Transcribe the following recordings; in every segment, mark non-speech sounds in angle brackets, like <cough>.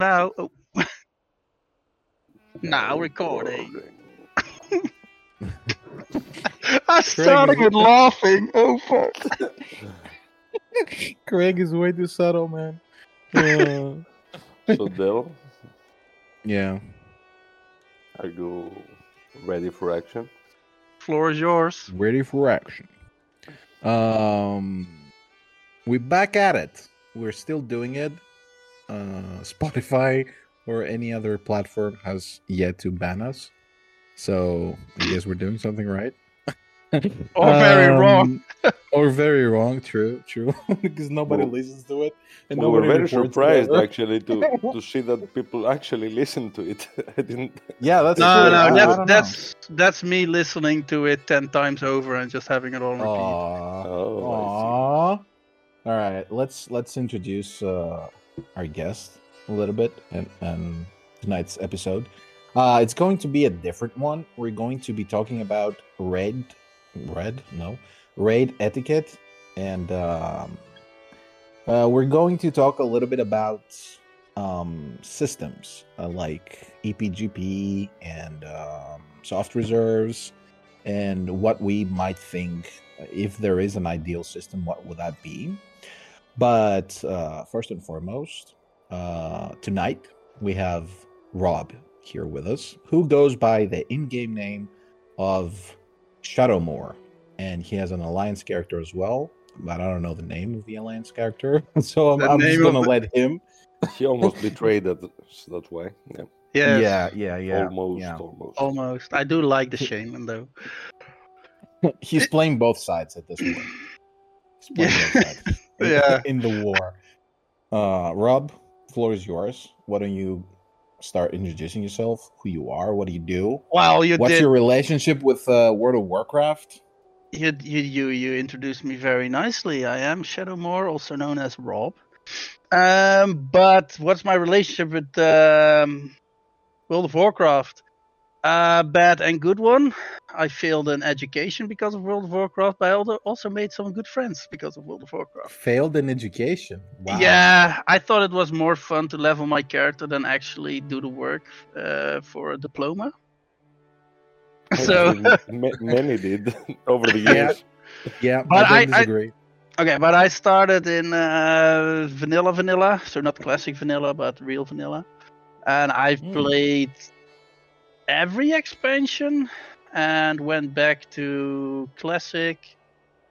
Now, oh. now recording. I'm starting with laughing. Oh fuck! <laughs> Craig is way too subtle, man. Uh, So Dell, yeah. are you ready for action? Floor is yours. Ready for action. Um, we're back at it. We're still doing it. Uh, <laughs> Spotify or any other platform has yet to ban us, so I guess we're doing something right. <laughs> Or very wrong. Um, <laughs> or very wrong. True, true. because nobody Well, listens to it, and we were very surprised it. actually to, to see that people actually listen to it. I didn't. Yeah, that's No, true. no, I- I that's that's that's me listening to it ten times over and just having it on repeat. Aw. Oh, Aww. All right, let's let's introduce uh, our guest a little bit and, tonight's episode. Uh, it's going to be a different one. We're going to be talking about red, red, no, raid etiquette, and um, uh, we're going to talk a little bit about um, systems uh, like EPGP and um, soft reserves, and what we might think if there is an ideal system, what would that be? But uh, first and foremost, uh, tonight we have Rob here with us, who goes by the in-game name of Shadowmoor, and he has an alliance character as well. But I don't know the name of the alliance character, <laughs> so I'm, I'm just gonna the- let him. He almost betrayed that. That's why. Yeah. Yes, Yeah, yeah, yeah. almost. yeah. Almost. almost. I do like the shaman though. <laughs> He's playing both sides at this point. He's playing Yeah. Both sides in- Yeah. in the war. Uh, Rob, floor is yours. Why don't you start introducing yourself? Who you are? What do you do? Well, you What's did. your relationship with uh, World of Warcraft? You, you you you introduced me very nicely. I am Shadowmoor, also known as Rob. Um, but what's my relationship with um, World of Warcraft? Uh, bad and good one. I failed in education because of World of Warcraft, but I also- also made some good friends because of World of Warcraft. Failed in education. Wow. Yeah, I thought it was more fun to level my character than actually do the work uh, for a diploma. So <laughs> many did <laughs> over the years. Yeah, But I I- don't I- disagree. Okay, but I started in uh, vanilla vanilla, so not classic vanilla, but real vanilla. And I've Hmm. played every expansion and went back to classic.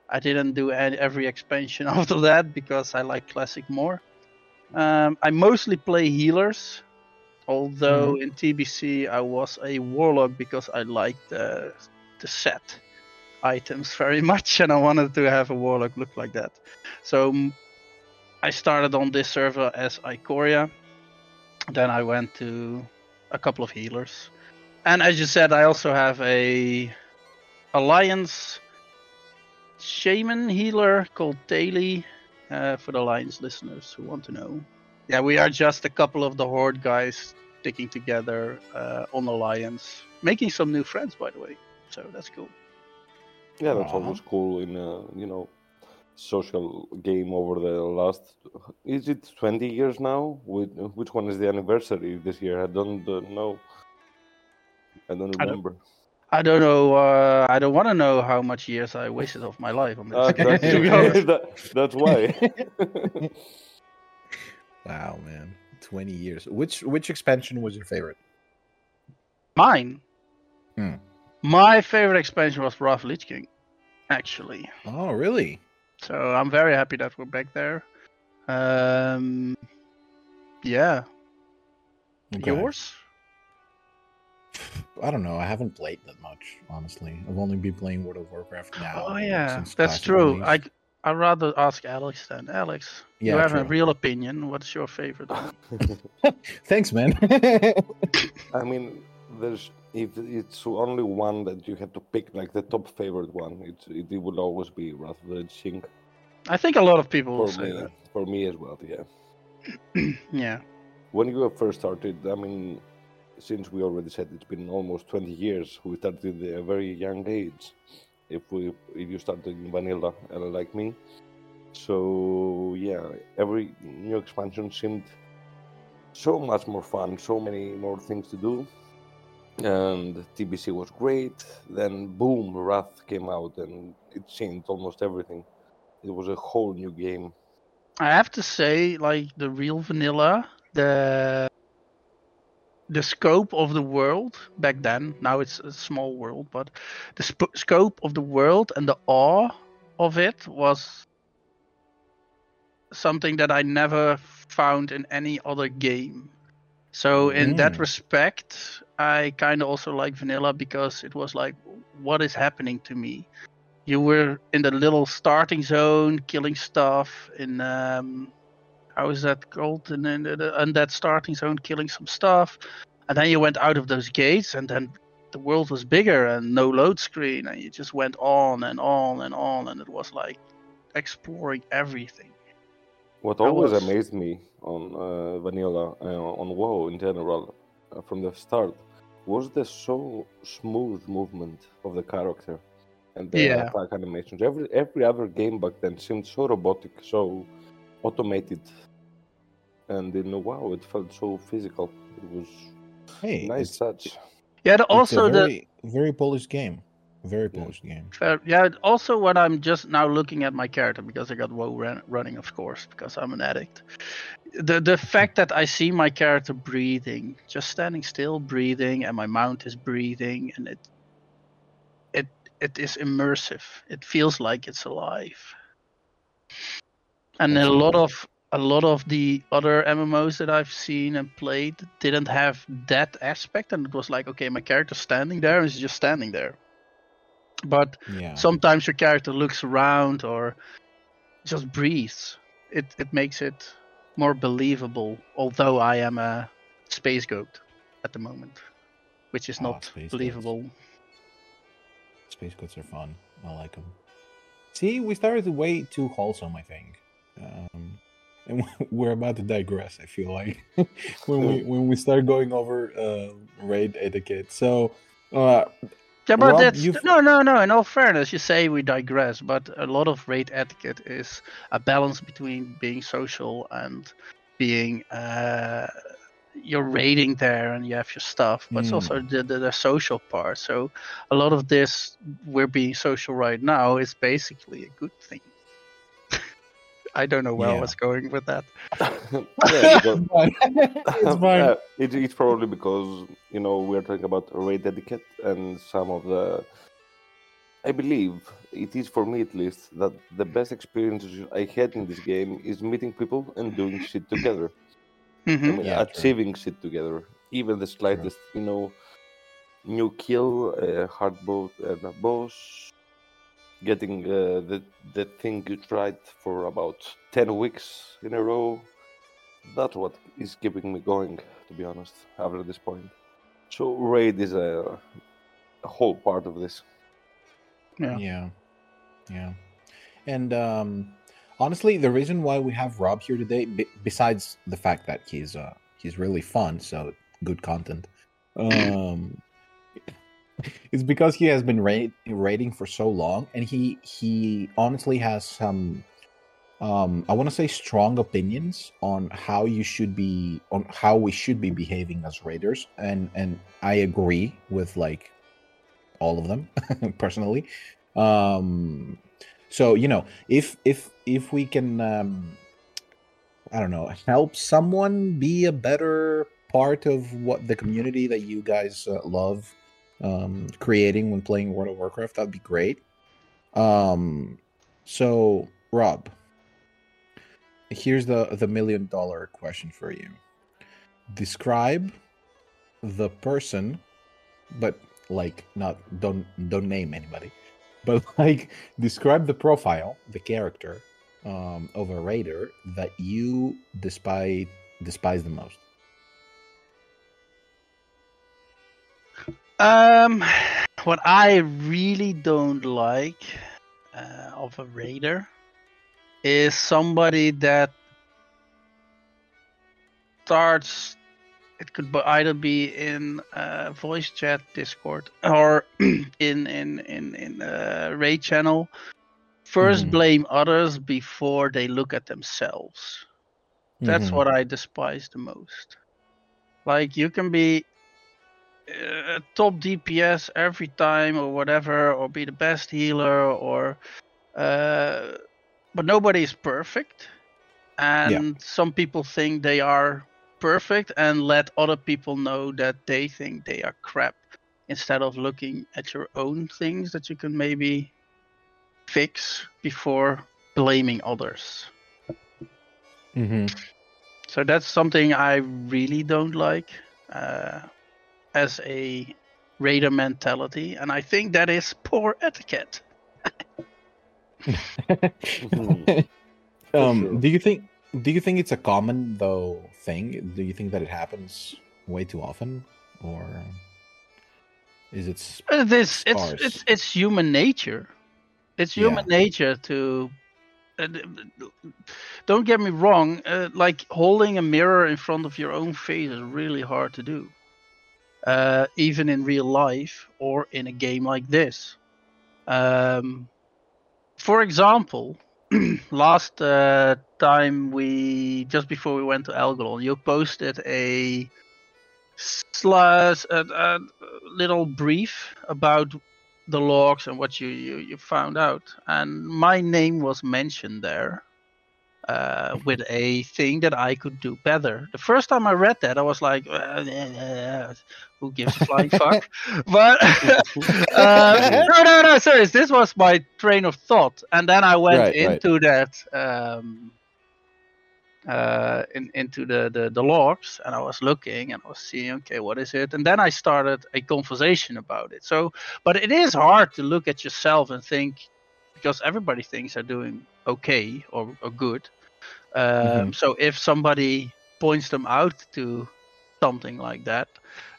I didn't do any, every expansion <laughs> after that because I like classic more. Um, I mostly play healers, although in TBC I was a warlock because I liked the, the set items <laughs> very much, and I wanted to have a warlock look like that. So mm, I started on this server as Ikoria. Then I went to a couple of healers, and as you said, I also have a alliance shaman healer called Daily. Uh, for the alliance listeners who want to know, yeah, we are just a couple of the horde guys sticking together uh, on alliance, making some new friends, by the way. So that's cool. Yeah, that's Aw. always cool in a you know social game over the last. Is it twenty years now? Which, which one is the anniversary this year? I don't uh, know. I don't I don't- remember. I don't know. Uh, I don't want to know how much years I wasted of my life on this. <laughs> Game, that's, to be honest. <laughs> that- that's why. <laughs> Wow, man, twenty years. Which which expansion was your favorite? Mine. Hmm. My favorite expansion was Wrath of Lich King, actually. Oh, really? So I'm very happy that we're back there. Um, yeah. Okay. Yours? I don't know. I haven't played that much, honestly. I've only been playing World of Warcraft oh, now. oh yeah, since that's Classic true. I I'd rather ask Alex then. Alex, you Yeah, have a real opinion. What's your favorite? one? <laughs> <laughs> Thanks, man. <laughs> I mean, there's if it's only one that you have to pick, like the top favorite one, it it, it would always be Wrath of the Lich King I think a lot of people will for say me. For me as well, yeah. <clears throat> yeah. When you first started, I mean, since we already said it's been almost 20 years, we started at a very young age. If we if you started in vanilla, uh, like me, so yeah, every new expansion seemed so much more fun, so many more things to do. And TBC was great. Then boom, Wrath came out and it changed almost everything. It was a whole new game. I have to say, like the real vanilla, the the scope of the world back then. Now it's a small world, but the sp- scope of the world and the awe of it was something that I never found in any other game. So in that Mm. respect, I kind of also like vanilla because it was like, what is happening to me? You were in the little starting zone, killing stuff in um, how is that called? In, in, in, in that starting zone, killing some stuff, and then you went out of those gates, and then the world was bigger and no load screen, and you just went on and on and on, and it was like exploring everything. What I always was- amazed me on uh, Vanilla, uh, on WoW in general, uh, from the start, was the so smooth movement of the character and the Yeah. attack animations. Every every other game back then seemed so robotic, so automated, and in WoW it felt so physical. It was Hey, nice it's, touch. Yeah, the- it's also a the very, very polished game. Very Yeah. polished game. Fair. Yeah. Also, when I'm just now looking at my character because I got WoW ran, running, of course, because I'm an addict. The the fact that I see my character breathing, just standing still, breathing, and my mount is breathing, and it it it is immersive. It feels like it's alive. And a lot of a lot of the other MMOs that I've seen and played didn't have that aspect, and it was like, okay, my character's standing there, and he's just standing there. But Yeah. sometimes your character looks around or just breathes. It it makes it more believable. Although I am a space goat at the moment, which is Ah, not space goats. believable. Space Goats are fun. I like them. See, we started way too wholesome, I think. Um, and <laughs> we're about to digress. I feel like <laughs> when we when we start going over uh, raid etiquette. So, uh, Yeah, but Rob, that's you've- no, no, no. In all fairness, you say we digress, but a lot of raid etiquette is a balance between being social and being uh, you're raiding there and you have your stuff, but it's also the, the the social part. So a lot of this we're being social right now is basically a good thing. I don't know where I was going with that. <laughs> yeah, <laughs> because- <laughs> it's fine. Uh, it, it's probably because you know we're talking about raid etiquette and some of the. I believe it is for me at least that the best experiences I had in this game is meeting people and doing shit together. I Mhm. mean, Yeah, true. achieving shit together, even the slightest, you know, new kill, a hard boat, and a boss, getting uh, the the thing you tried for about ten weeks in a row. That's what is keeping me going, to be honest. After this point, so raid is a, a whole part of this. Yeah. Yeah. Yeah. And um honestly, the reason why we have Rob here today, b- besides the fact that he's uh he's really fun, so good content, <clears throat> um is because he has been ra- raiding for so long and he he honestly has some um i want to say strong opinions on how you should be on how we should be behaving as raiders and and i agree with like all of them <laughs> personally. Um so you know if if if we can um i don't know help someone be a better part of what the community that you guys uh, love um creating when playing world of warcraft that'd be great. Um so rob here's the the million dollar question for you. Describe the person but like not don't don't name anybody but <laughs> like describe the profile the character um of a raider that you despise despise the most Um, what I really don't like uh, of a raider is somebody that starts. It could be either be in uh, voice chat, Discord, or <clears throat> in in in in uh, raid channel. First, Mhm. blame others before they look at themselves. That's Mhm. what I despise the most. Like you can be uh, top DPS every time or whatever, or be the best healer, or uh, but nobody is perfect, and some people think they are perfect and let other people know that they think they are crap instead of looking at your own things that you can maybe fix before blaming others. hmm So that's something I really don't like. Uh, as a raider mentality, and I think that is poor etiquette. <laughs> Um, sure. do you think do you think it's a common though thing? Do you think that it happens way too often, or is it? s- Uh, This it's it's it's human nature. It's human nature to. Uh, d- d- don't get me wrong. Uh, like holding a mirror in front of your own face is really hard to do, uh, even in real life or in a game like this. Um, for example, <clears throat> last uh, time we just before we went to Algalon, you posted a slash a, a little brief about the logs and what you, you you found out, and my name was mentioned there. Uh, with a thing that I could do better. The first time I read that, I was like, "Uh, eh, eh, "Who gives a flying <laughs> fuck?" But uh, <laughs> <laughs> no, no, no, serious. This was my train of thought, and then I went Right, right. into that um, uh, in, into the, the the logs, and I was looking and I was seeing, okay, what is it? And then I started a conversation about it. So, but it is hard to look at yourself and think because everybody thinks they're doing okay or, or good. Um, So if somebody points them out to something like that,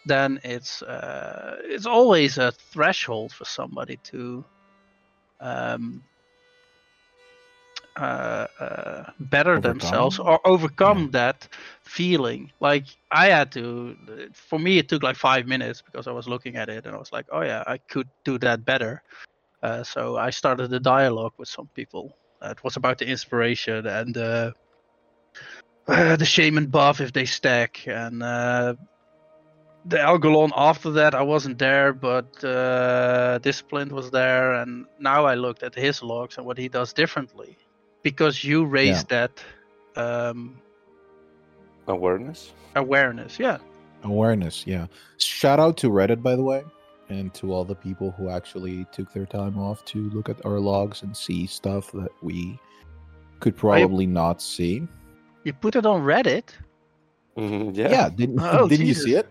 then it's uh, it's always a threshold for somebody to um, uh, uh, better Overcome? themselves or overcome that feeling. Like I had to, for me, it took like five minutes because I was looking at it and I was like, oh yeah, I could do that better. Uh, so I started a dialogue with some people. Uh, it was about the inspiration and uh, uh, <sighs> the shaman buff if they stack and uh, the Algalon after that I wasn't there but uh, Disciplined was there and now I looked at his logs and what he does differently. Because you raised that um, Awareness. awareness yeah. Awareness yeah. Shout out to reddit by the way and to all the people who actually took their time off to look at our logs and see stuff that we could probably not see you put it on Reddit Mhm, yeah, Yeah. didn't, Oh, didn't Jesus. you see it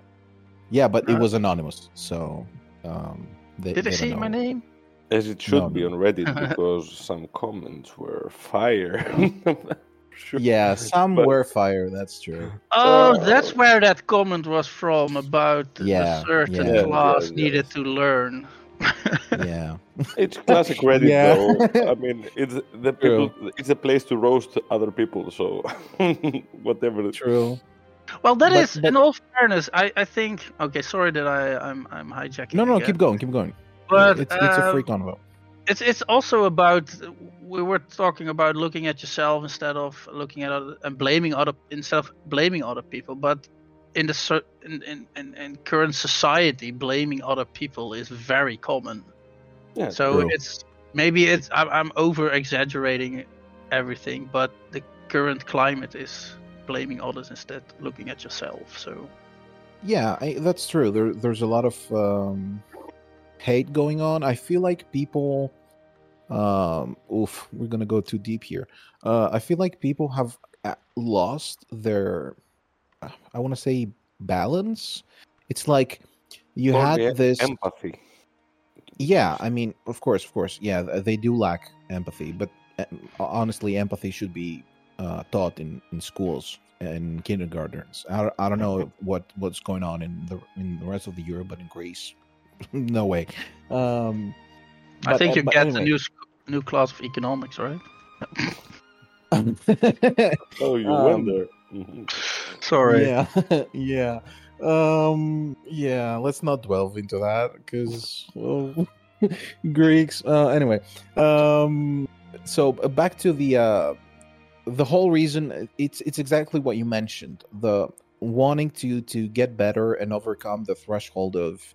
yeah but it was anonymous so um they, did they they don't see my name As it should No, be no. on Reddit <laughs> because some comments were fire. <laughs> <laughs> sure. yeah some But- were fire that's true Oh, Uh, that's where that comment was from about Yeah, a certain yeah. class Yeah, yeah. needed to learn. Yeah It's classic Reddit Yeah. though. I mean, it's the people. It's a place to roast other people. So <laughs> whatever. true well, that But- is, but- in all fairness, I, I think. Okay, sorry that I I'm I'm hijacking. no no again. keep going keep going But it's, it's a um, free convo it's it's also about we were talking about looking at yourself instead of looking at other and blaming other instead of blaming other people but in the in, in, in current society blaming other people is very common Yeah. so True. it's maybe it's I'm, I'm over exaggerating everything but the current climate is blaming others instead looking at yourself so Yeah, I, that's true. There, there's a lot of um, hate going on. I feel like people. Um, oof, we're gonna go too deep here. Uh, I feel like people have uh, lost their. Uh, I want to say balance. It's like you Or had this. empathy. Yeah, I mean, of course, of course. Yeah, they do lack empathy, but uh, honestly, empathy should be uh, taught in, in schools and kindergartens. I, don't- I don't know what what's going on in the in the rest of the Europe, but in Greece, <laughs> no way. Um, i think uh, you but get anyway. a new new class of economics right <laughs> Oh, you Um, went there. Mhm. Sorry Yeah, <laughs> yeah, um, yeah. Let's not delve into that because <laughs> Greeks. Uh, anyway, um, so uh, back to the uh, the whole reason. It's it's exactly what you mentioned. The wanting to to get better and overcome the threshold of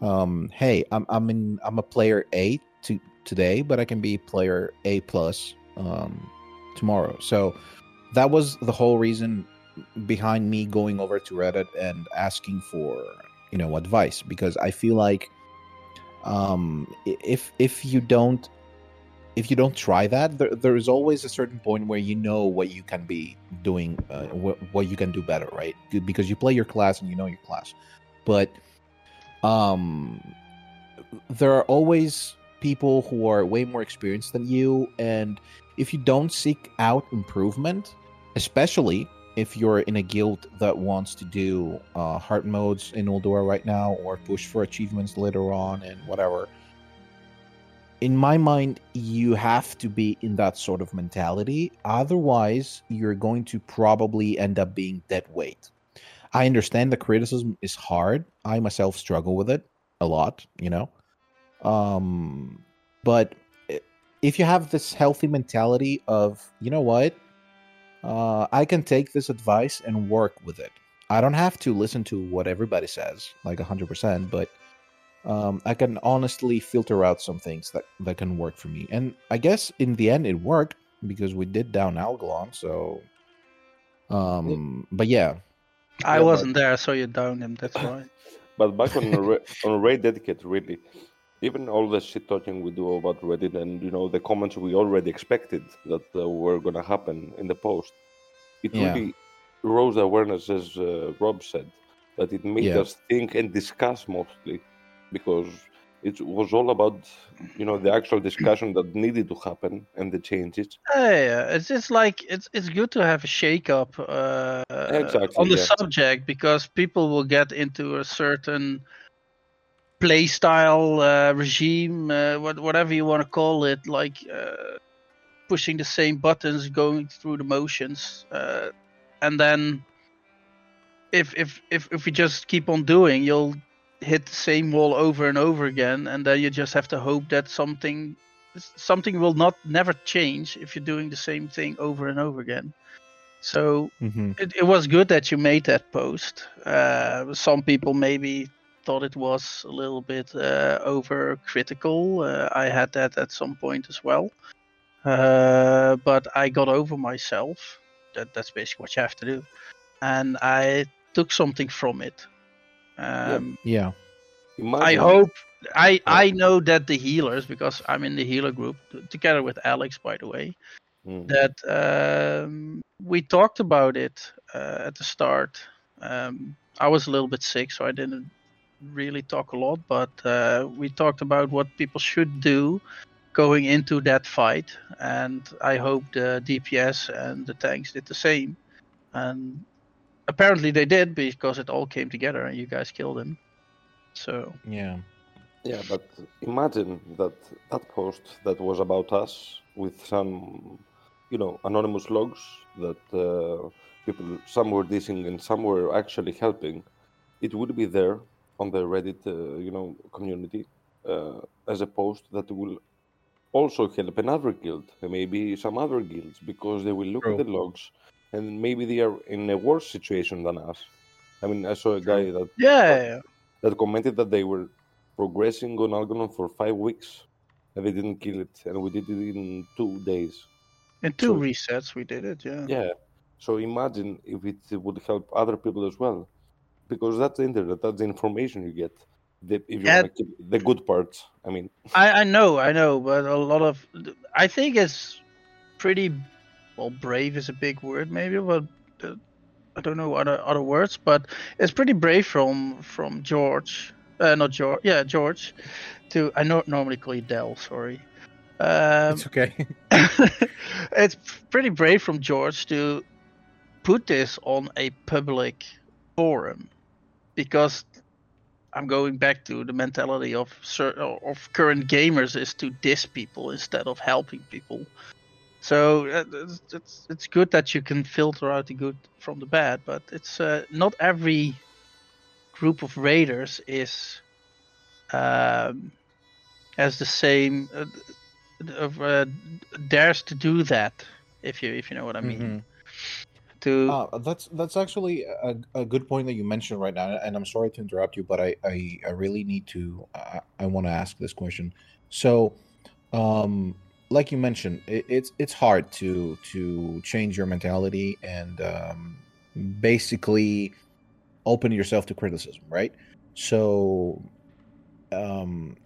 um hey i'm i'm in i'm a player a to today but i can be player a plus um tomorrow so that was the whole reason behind me going over to reddit and asking for you know advice because i feel like um if if you don't if you don't try that there, there is always a certain point where you know what you can be doing uh, what, what you can do better right? Because you play your class and you know your class. But um there are always people who are way more experienced than you. And if you don't seek out improvement especially if you're in a guild that wants to do uh, hard modes in Ulduar right now or push for achievements later on and whatever in my mind, you have to be in that sort of mentality. Otherwise, you're going to probably end up being dead weight. I understand the criticism is hard. I myself struggle with it a lot, you know. Um, but if you have this healthy mentality of, you know what, uh, I can take this advice and work with it. I don't have to listen to what everybody says, like 100%, but um, I can honestly filter out some things that that can work for me. And I guess in the end, it worked because we did down Algalon. So, um, but yeah, I Yeah, wasn't there, so you downed him. That's why. <laughs> But back on Ra- on Raid Etiquette, really, even all the shit talking we do about Reddit and you know the comments we already expected that uh, were gonna happen in the post, it Yeah. really rose awareness, as uh, Rob said, that it made Yeah. us think and discuss mostly, because it was all about you know the actual discussion that needed to happen and the changes. Yeah, yeah, it's it's like it's it's good to have a shake up uh, Exactly, on the yeah. subject because people will get into a certain play style uh, regime, uh, what, whatever you want to call it, like uh, pushing the same buttons, going through the motions, uh, and then if if if if we just keep on doing, you'll hit the same wall over and over again, and then you just have to hope that something something will not never change if you're doing the same thing over and over again. So mm-hmm. it, it was good that you made that post. Uh, some people maybe thought it was a little bit uh, overcritical. Uh, I had that at some point as well, uh, but I got over myself. That that's basically what you have to do, and I took something from it. Um, yeah, I Imagine, hope I I know that the healers because I'm in the healer group together with Alex by the way Mm. that um, we talked about it uh, at the start. Um, I was a little bit sick, so I didn't really talk a lot, but uh, we talked about what people should do going into that fight, and I hope the DPS and the tanks did the same. And apparently they did because it all came together and you guys killed him. So yeah, Yeah, but imagine that that post that was about us with some, you know, anonymous logs that uh, people some were dissing and some were actually helping. It would be there on the Reddit, uh, you know, community uh, as a post that will also help another guild, and maybe some other guilds, because they will look True. at the logs and maybe they are in a worse situation than us. I mean, I saw a guy that yeah, that commented that they were progressing on Algalon for five weeks and they didn't kill it, and we did it in two days. in two So- resets we did it. Yeah. Yeah. So imagine if it would help other people as well, because that's the internet. That's the information you get. The, if you Yeah. keep the good parts, I mean, I, I know, I know, but a lot of I think it's pretty well brave is a big word maybe, but uh, I don't know other other words, but it's pretty brave from from George, uh, not George, yeah George, to I know normally call you Dell, sorry. Um, it's okay. <laughs> <laughs> it's pretty brave from George to put this on a public forum because I'm going back to the mentality of of current gamers is to diss people instead of helping people. So uh, it's, it's it's good that you can filter out the good from the bad, but it's uh, not every group of raiders is um, has the same uh, uh, dares to do that if you if you know what I mean. Mhm. To Uh, that's that's actually a, a good point that you mentioned right now, and I'm sorry to interrupt you, but I I, I really need to I, I want to ask this question. So, um, like you mentioned, it, it's it's hard to to change your mentality and um, basically open yourself to criticism, right? So, um,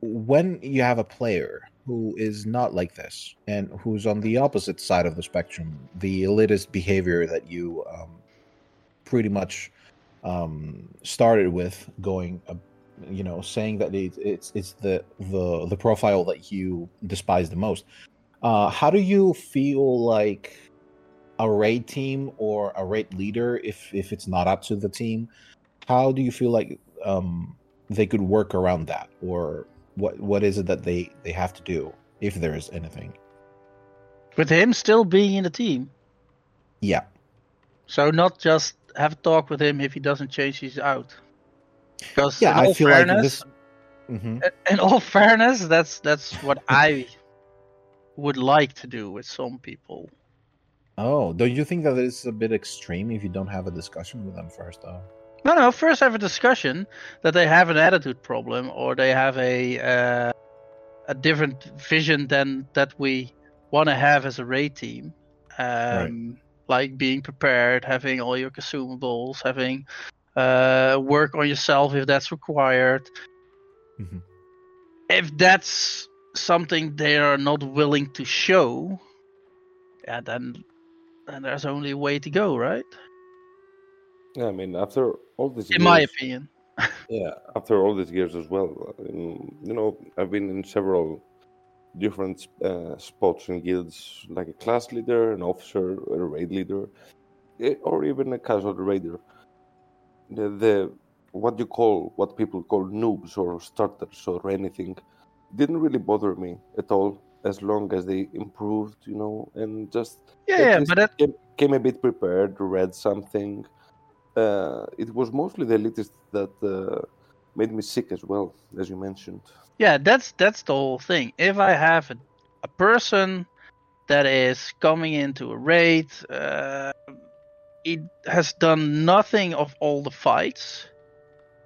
when you have a player who is not like this and who's on the opposite side of the spectrum, the elitist behavior that you um, pretty much um, started with, going, uh, you know, saying that it, it's it's the the the profile that you despise the most. Uh, how do you feel like a raid team or a raid leader, if if it's not up to the team, how do you feel like um, they could work around that, or what what is it that they they have to do if there is anything? with him still being in the team. Yeah, So not just have a talk with him if he doesn't change, he's out. Because yeah, in all I feel fairness, like this. Mhm. in all fairness, that's that's what I would like to do with some people. Oh, don't you think that it's a bit extreme if you don't have a discussion with them first, though? No, no. First, have a discussion that they have an attitude problem or they have a uh, a different vision than that we want to have as a raid team. Um, Like being prepared, having all your consumables, having uh, work on yourself if that's required. Mhm. If that's something they are not willing to show, yeah, then then there's only a way to go, right? Yeah, I mean, after all these In my years, opinion. <laughs> yeah, after all these years as well, you know, I've been in several different uh, spots in guilds, like a class leader, an officer, a raid leader, eh, or even a casual raider. The, the what you call, what people call noobs or starters or anything, didn't really bother me at all, as long as they improved, you know, and just Yeah, yeah, but that, came, came a bit prepared, read something. Uh, it was mostly the elitist that uh, made me sick as well, as you mentioned. yeah, that's that's the whole thing. If I have a, a person that is coming into a raid, uh, he has done nothing of all the fights.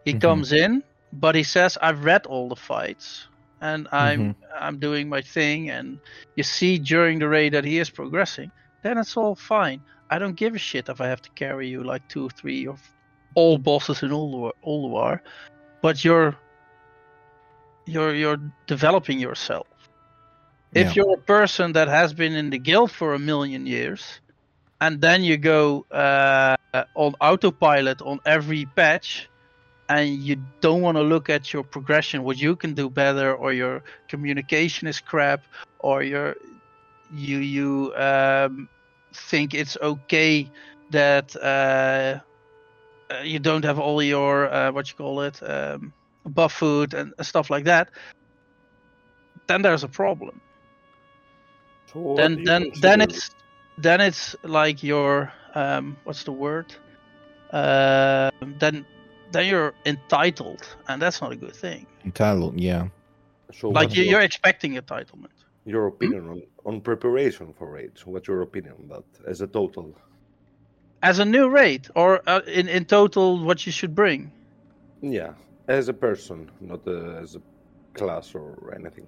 He Mhm. comes in, but he says, "I've read all the fights, and I'm I'm doing my thing." And you see during the raid that he is progressing. Then it's all fine. I don't give a shit if I have to carry you like two or three of all bosses in Ulduar, Ulduar but you're you're you're developing yourself. If Yeah. you're a person that has been in the guild for a million years, and then you go uh, on autopilot on every patch, and you don't want to look at your progression, what you can do better, or your communication is crap, or your you you um, think it's okay that uh, uh, you don't have all your uh, what you call it um, buff food and stuff like that, then there's a problem. So what then you then then it's then it's like your um, what's the word? Uh, then then you're entitled, and that's not a good thing. Entitled, yeah. so Like you, your, you're expecting entitlement. your opinion on, on preparation for raids? What's your opinion on that as a total? As a new raid, or uh, in in total, what you should bring. Yeah, as a person, not uh, as a class or anything.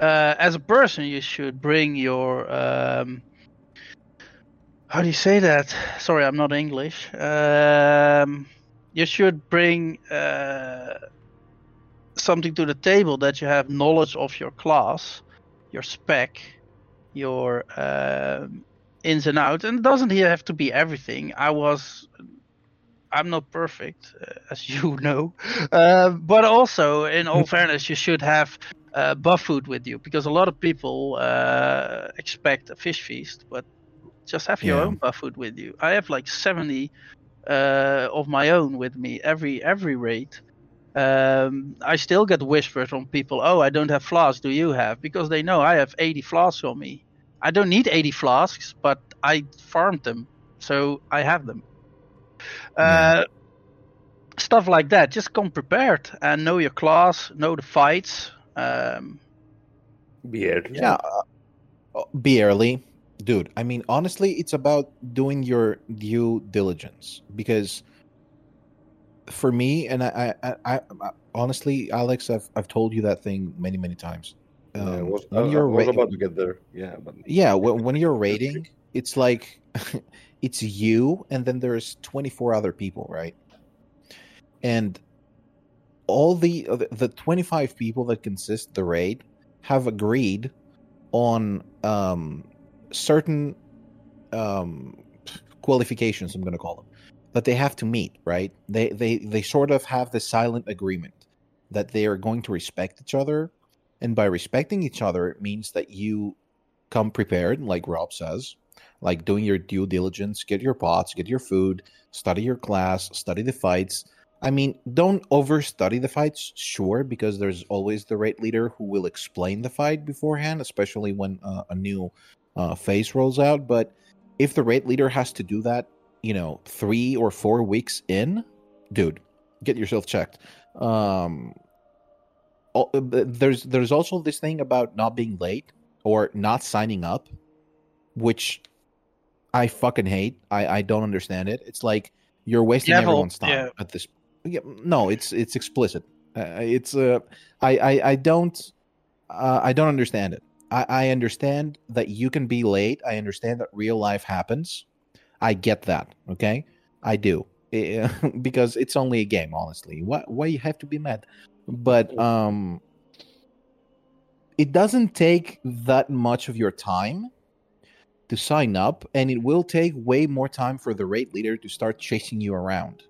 uh, as a person, you should bring your um, how do you say that? Sorry, I'm not English. Um, you should bring uh, something to the table that you have knowledge of your class, your spec, your um, ins and outs, and it doesn't here have to be everything. I was. I'm not perfect, uh, as <laughs> you know, uh, but also, in all <laughs> fairness, you should have uh, buff food with you because a lot of people uh, expect a fish feast, but just have your Yeah. own buff food with you. I have like 70 uh, of my own with me every every raid. Um, I still get whispers from people, "Oh, I don't have flasks. Do you have?" Because they know I have 80 flasks on me. I don't need 80 flasks, but I farmed them, so I have them. Uh, stuff like that. Just come prepared and know your class, know the fights. Um, Beer. Yeah. uh, Be early. dude i mean honestly it's about doing your due diligence because for me and i i, I, I honestly alex I've, I've told you that thing many many times. Yeah, Um, was, when I you're ra- about to get there. Yeah, but yeah when, <laughs> when you're raiding it's like <laughs> it's you and then there's 24 other people right? And all the uh, the 25 people that consist the raid have agreed on um certain um qualifications i'm going to call them that they have to meet right? They they they sort of have the silent agreement that they are going to respect each other and by respecting each other it means that you come prepared like rob says like doing your due diligence get your pots get your food study your class study the fights. I mean don't overstudy the fights sure because there's always the raid leader who will explain the fight beforehand especially when uh, a new uh, phase rolls out but if the raid leader has to do that you know three or four weeks in dude get yourself checked. Um uh, there's there's also this thing about not being late or not signing up which i fucking hate. I i don't understand it. It's like you're wasting Devil, everyone's time yeah. at this yeah, no it's it's explicit. Uh, it's uh I, I i don't uh, i don't understand it. I, I understand that you can be late. I understand that real life happens i get that okay? I do <laughs> Eh, because it's only a game honestly. Why why you have to be mad? But um it doesn't take that much of your time to sign up and it will take way more time for the raid leader to start chasing you around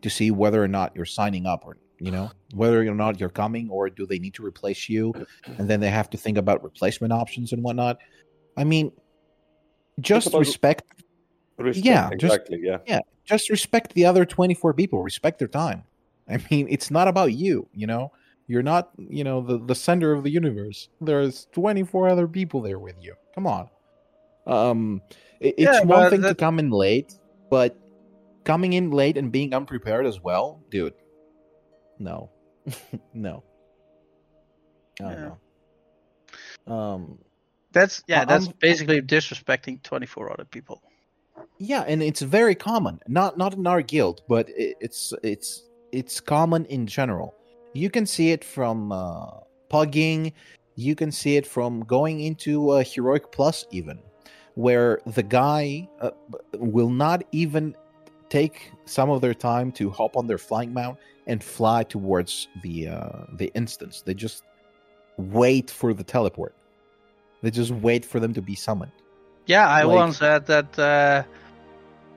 to see whether or not you're signing up or you know whether or not you're coming or do they need to replace you and then they have to think about replacement options and whatnot. I mean just about- respect respect, Yeah, just- exactly. yeah. Yeah. Just respect the other 24 people respect their time <laughs> i mean it's not about you you know you're not you know the, the center of the universe there's 24 other people there with you come on um it- it's one but thing to come in late but coming in late and being unprepared as well dude no <laughs> no I don't Yeah. know. um That's yeah. I- that's I'm- basically disrespecting 24 other people. Yeah, and it's very common. Not not in our guild, but it's it's it's common in general. You can see it from uh, pugging. You can see it from going into uh, heroic plus, even where the guy uh, will not even take some of their time to hop on their flying mount and fly towards the uh, the instance. They just wait for the teleport. They just wait for them to be summoned. Yeah, I Like- once had that. Uh,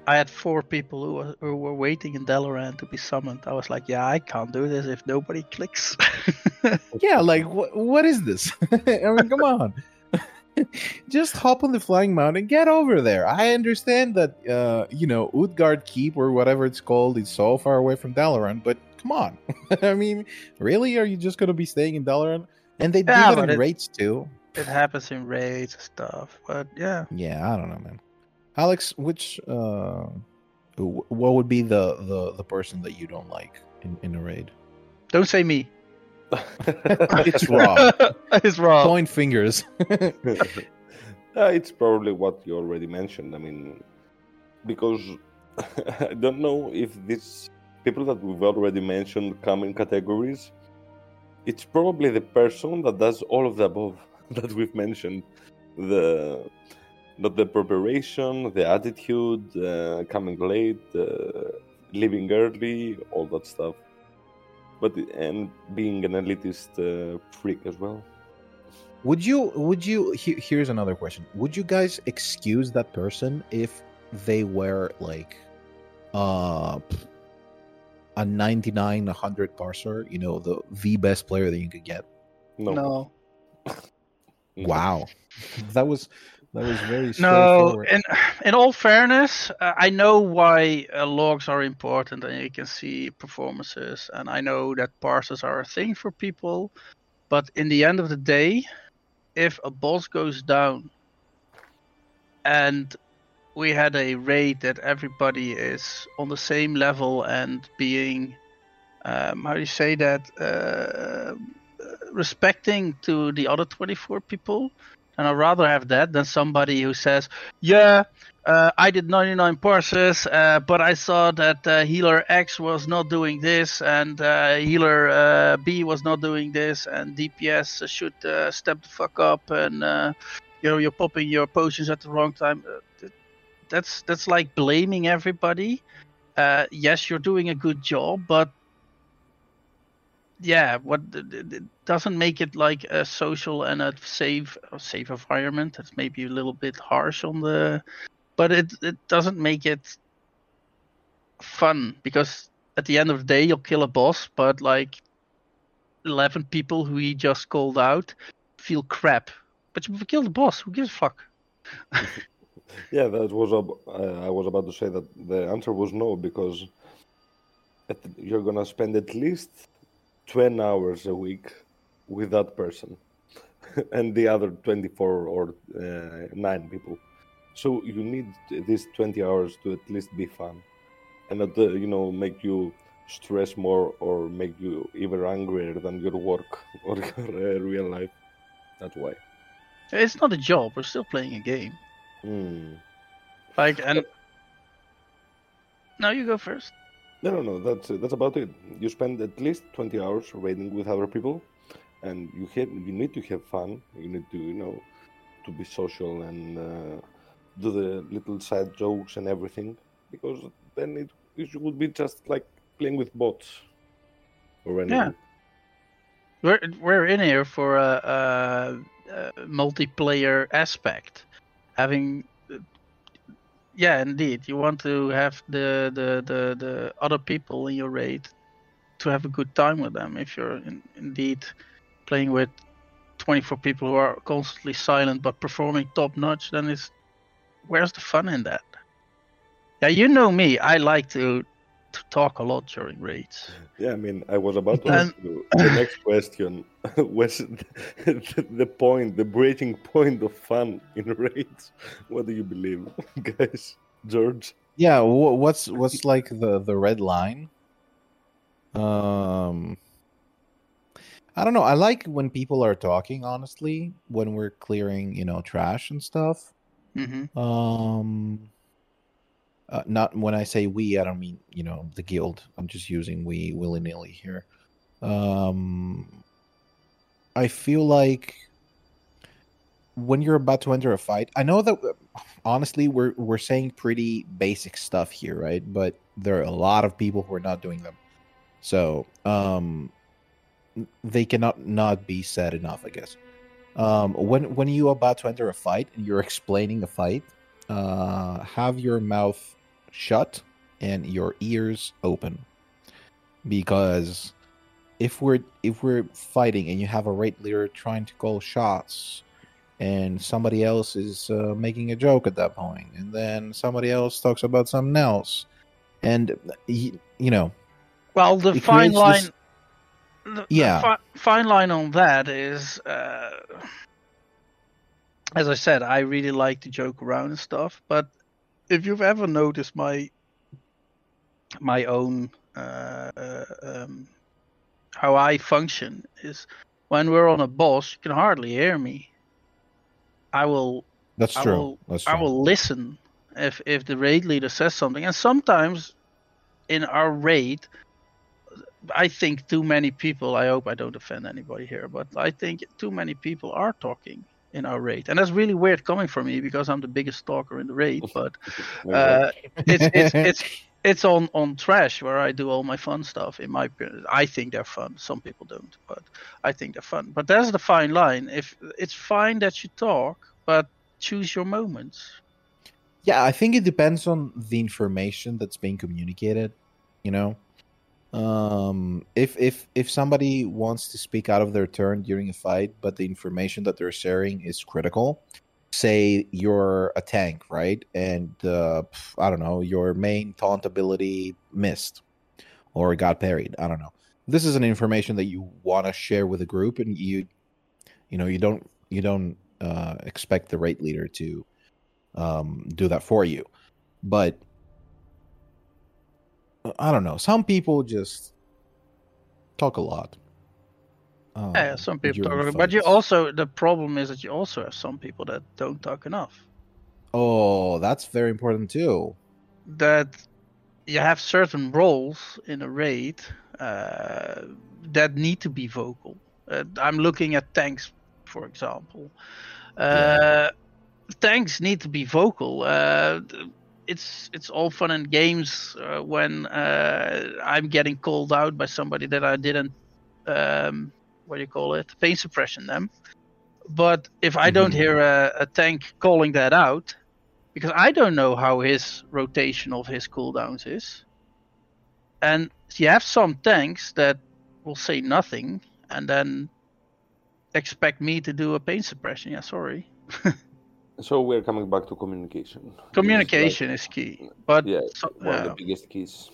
I had four people who, were- who were waiting in Dalaran to be summoned. I was like, yeah, I can't do this if nobody clicks. <laughs> yeah like what what is this <laughs> i mean come on <laughs> just hop on the flying mount and get over there i understand that uh you know utgarde keep or whatever it's called is so far away from dalaran but come on i mean really are you just gonna be staying in dalaran and they Yeah, do that in it- raids too it happens in raids and stuff, but yeah. yeah i don't know man alex which uh what would be the the the person that you don't like in in a raid Don't say me. <laughs> it's Rob. <laughs> it's Rob. point fingers <laughs> Uh, it's probably what you already mentioned. I mean, because I don't know if these people that we've already mentioned come in categories. It's probably the person that does all of the above <laughs> that we've mentioned. The not the preparation, the attitude, uh, coming late, uh, leaving early, all that stuff. But and being an elitist uh, freak as well. Would you? Would you? He, here's another question. Would you guys excuse that person if they were like, uh, a 99, 100 parser? You know, the the best player that you could get. No. no. <laughs> no. Wow, <laughs> that was that was very No, in in all fairness, uh, I know why uh, logs are important, and you can see performances, and I know that parsers are a thing for people. But in the end of the day, if a boss goes down, and we had a raid that everybody is on the same level and being, um, how do you say that, uh, respecting to the other 24 people, and I'd rather have that than somebody who says, "Yeah, uh, I did 99 parses, uh, but I saw that uh, healer X was not doing this, and uh, healer uh, B was not doing this, and DPS should uh, step the fuck up, and you know you're popping your potions at the wrong time." that's that's like blaming everybody. yes, you're doing a good job, but yeah, what it doesn't make it like a social and a safe safe environment. That's maybe a little bit harsh on the, but it it doesn't make it fun because at the end of the day you'll kill a boss, but like eleven people who he just called out feel crap. But you killed the boss. Who gives a fuck? <laughs> yeah, that was. Uh, I was about to say that the answer was no because you're gonna spend at least 20 hours a week with that person <laughs> and the other 24 or uh, 9 people. So you need these 20 hours to at least be fun and not uh, you know make you stress more or make you even angrier than your work <laughs> or your uh, real life. That's why. It's not a job we're still playing a game. Mm. like and now you go first no, no, no. That's that's about it. You spend at least twenty hours raiding with other people, and you have you need to have fun. You need to you know to be social and uh, do the little side jokes and everything because then it, it would be just like playing with bots or anything. Yeah. We're we're in here for a, a, a multiplayer aspect, having yeah, indeed. You want to have the, the, the, the other people in your raid to have a good time with them. If you're in, indeed playing with 24 people who are constantly silent but performing top notch, then it's where's the fun in that? Yeah, you know me. I like to to talk a lot during raids. Yeah, I mean, I was about to ask you the <coughs> next question. <laughs> was the, the point, the breaking point of fun in <laughs> raids? What do you believe, <laughs> guys? George? Yeah, what's what's like the the red line? Um, I don't know. I like when people are talking. Honestly, when we're clearing, you know, trash and stuff. Mm-hmm. Um uh, not when I say we, I don't mean you know the guild. I'm just using we willy nilly here. Um, I feel like when you're about to enter a fight, I know that honestly we're we're saying pretty basic stuff here, right? But there are a lot of people who are not doing them, so um, they cannot not be said enough, I guess. Um, when when you're about to enter a fight and you're explaining the fight, uh, have your mouth shut and your ears open. Because if we're if we're fighting and you have a raid leader trying to call shots and somebody else is uh, making a joke at that point and then somebody else talks about something else and you, you know well the fine line this... the, yeah. the fi- fine line on that is uh, as i said i really like to joke around and stuff but if you've ever noticed my my own uh, um, how I function is when we're on a boss, you can hardly hear me. I will. That's I true. Will, That's true. I will listen if if the raid leader says something, and sometimes in our raid, I think too many people. I hope I don't offend anybody here, but I think too many people are talking in our raid, and that's really weird coming from me because I'm the biggest stalker in the raid. <laughs> But uh, it's, it's <laughs> it's it's on on trash where I do all my fun stuff. In my I think they're fun. Some people don't, but I think they're fun. But there's the fine line. If it's fine that you talk, but choose your moments. Yeah, I think it depends on the information that's being communicated. You know, um, if if if somebody wants to speak out of their turn during a fight, but the information that they're sharing is critical, say you're a tank, right? And uh, I don't know, your main taunt ability missed or got parried. I don't know. This is an information that you want to share with a group, and you, you know, you don't you don't uh, expect the raid leader to um, do that for you, but I don't know. Some people just talk a lot. Uh, Yeah, some people talk, but you also the problem is that you also have some people that don't talk enough. Oh, that's very important too. That you have certain roles in a raid uh, that need to be vocal. Uh, I'm looking at tanks, for example. Uh, Tanks need to be vocal. It's it's all fun and games uh, when uh, I'm getting called out by somebody that I didn't um, what do you call it pain suppression them. But if I don't Mhm. hear a, a tank calling that out, because I don't know how his rotation of his cooldowns is, and you have some tanks that will say nothing and then expect me to do a pain suppression. Yeah, sorry. <laughs> So we're coming back to communication. It's like- Communication is key, but yeah, so- one of the biggest keys.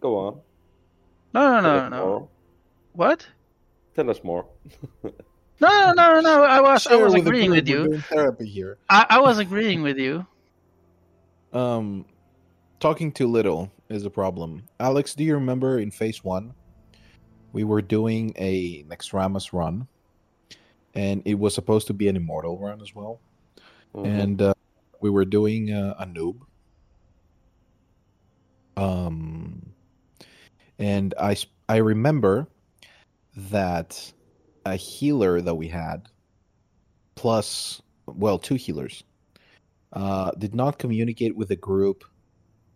Go on. no, no, no, no. more. What? Tell us more. <laughs> No, no, no, no. I was, I was with agreeing with you. therapy here. I, I was agreeing with you. Um, talking too little is a problem. Alex, do you remember in phase one, we were doing a Naxxramas run, and it was supposed to be an immortal run as well, Mhm. and uh, we were doing uh, Anub. Um, and I I remember that a healer that we had, plus well two healers, uh, did not communicate with the group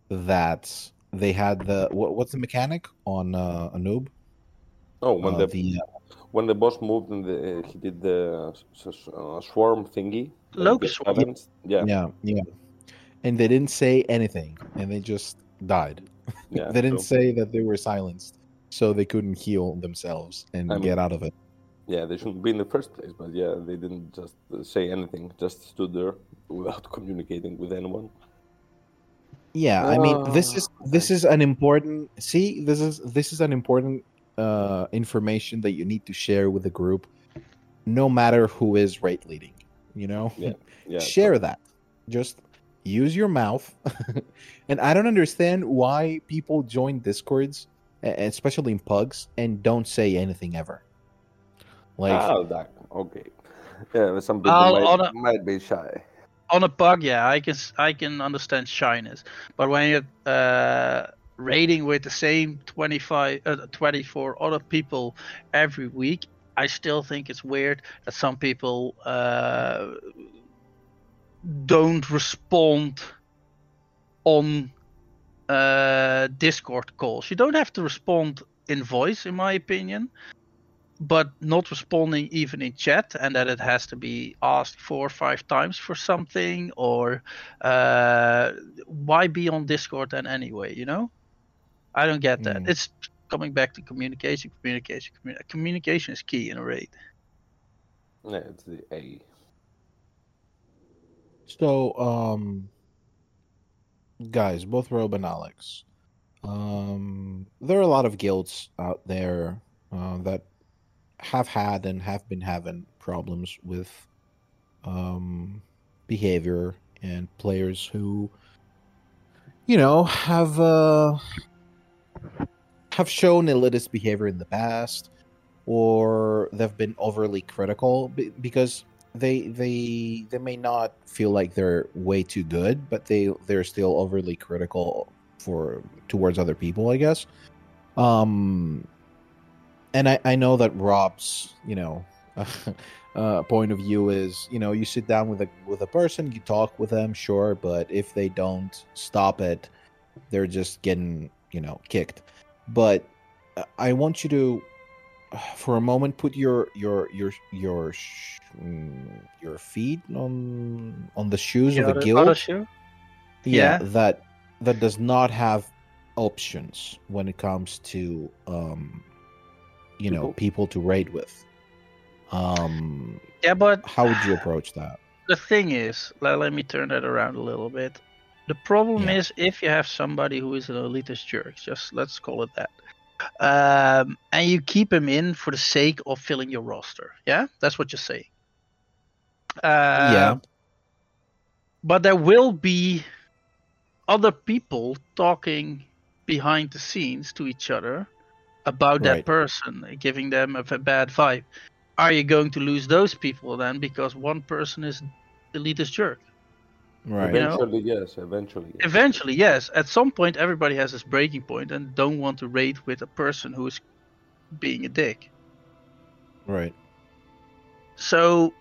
that they had the what, what's the mechanic on uh, Anub? oh, when Uh, the the when the boss moved and the, he did the s- s- uh, swarm thingy. like Locust swarm. sevens, Yeah, yeah yeah, and they didn't say anything, and they just died. <laughs> yeah. they didn't so- say that they were silenced, so they couldn't heal themselves and I mean- get out of it. Yeah, they shouldn't be in the first place, but yeah, they didn't just uh, say anything. Just stood there without <laughs> communicating with anyone. Yeah, I mean this Ah, is this is an important see this is this is an important uh information that you need to share with the group no matter who is raid leading, you know? Yeah, Yeah, <laughs> share that. Just use your mouth. <laughs> and I don't understand why people join discords, especially in pugs, and don't say anything ever. Like ah, that, okay. Yeah, but some people I'll- might, on a- might be shy. On a pug, yeah, I can I can understand shyness, but when you're uh, raiding with the same 25, uh, 24 other people every week, I still think it's weird that some people uh, don't respond on uh, Discord calls. You don't have to respond in voice, in my opinion, but not responding even in chat, and that it has to be asked four or five times for something, or uh, why be on Discord then anyway? You know, I don't get that. Mm. It's coming back to communication, communication, communi- communication is key in a raid. Yeah, it's the A. So, um, guys, both Rob and Alex, um, there are a lot of guilds out there uh, that have had and have been having problems with um, behavior and players who, you know, have uh, have shown elitist behavior in the past, or they've been overly critical because they they they may not feel like they're way too good, but they they're still overly critical for towards other people, I guess. Um, and I I know that Rob's you know <laughs> uh, point of view is you know you sit down with a with a person, you talk with them, sure, but if they don't stop it, they're just getting you know kicked. But uh, I want you to <sighs> for a moment put your your your your mm, your feet on on the shoes The of a guild yeah, Yeah. that that does not have options when it comes to um you know people to raid with um Yeah, but how would you approach that <sighs> the thing is, let, let me turn that around a little bit. The problem Yeah. is if you have somebody who is an elitist jerk, just let's call it that, um, and you keep him in for the sake of filling your roster. Yeah, that's what you're saying. Uh, Yeah. But there will be other people talking behind the scenes to each other about that person, giving them a bad vibe. Are you going to lose those people then because one person is elitist jerk? Right. You know? Eventually, yes. Eventually. yes. Eventually, yes. At some point, everybody has this breaking point and don't want to rate with a person who is being a dick. Right. So,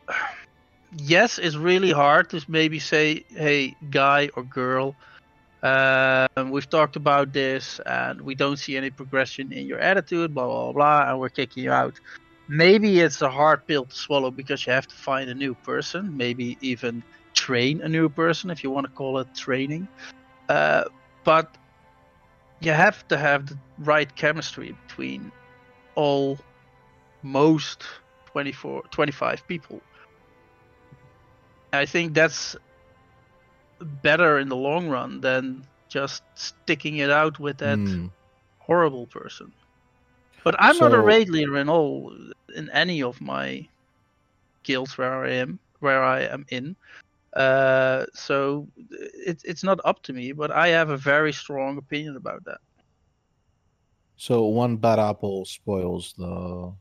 yes, it's really hard to maybe say, hey, guy or girl, um, we've talked about this and we don't see any progression in your attitude, blah, blah, blah, and we're kicking you out. Maybe it's a hard pill to swallow because you have to find a new person, maybe even train a new person if you want to call it training. Uh, but you have to have the right chemistry between all most 24 25 people i think that's better in the long run than just sticking it out with that Mm. horrible person but i'm not a raid leader in all in any of my guilds where i am where i am in uh, so it, it's not up to me but i have a very strong opinion about that So one bad apple spoils the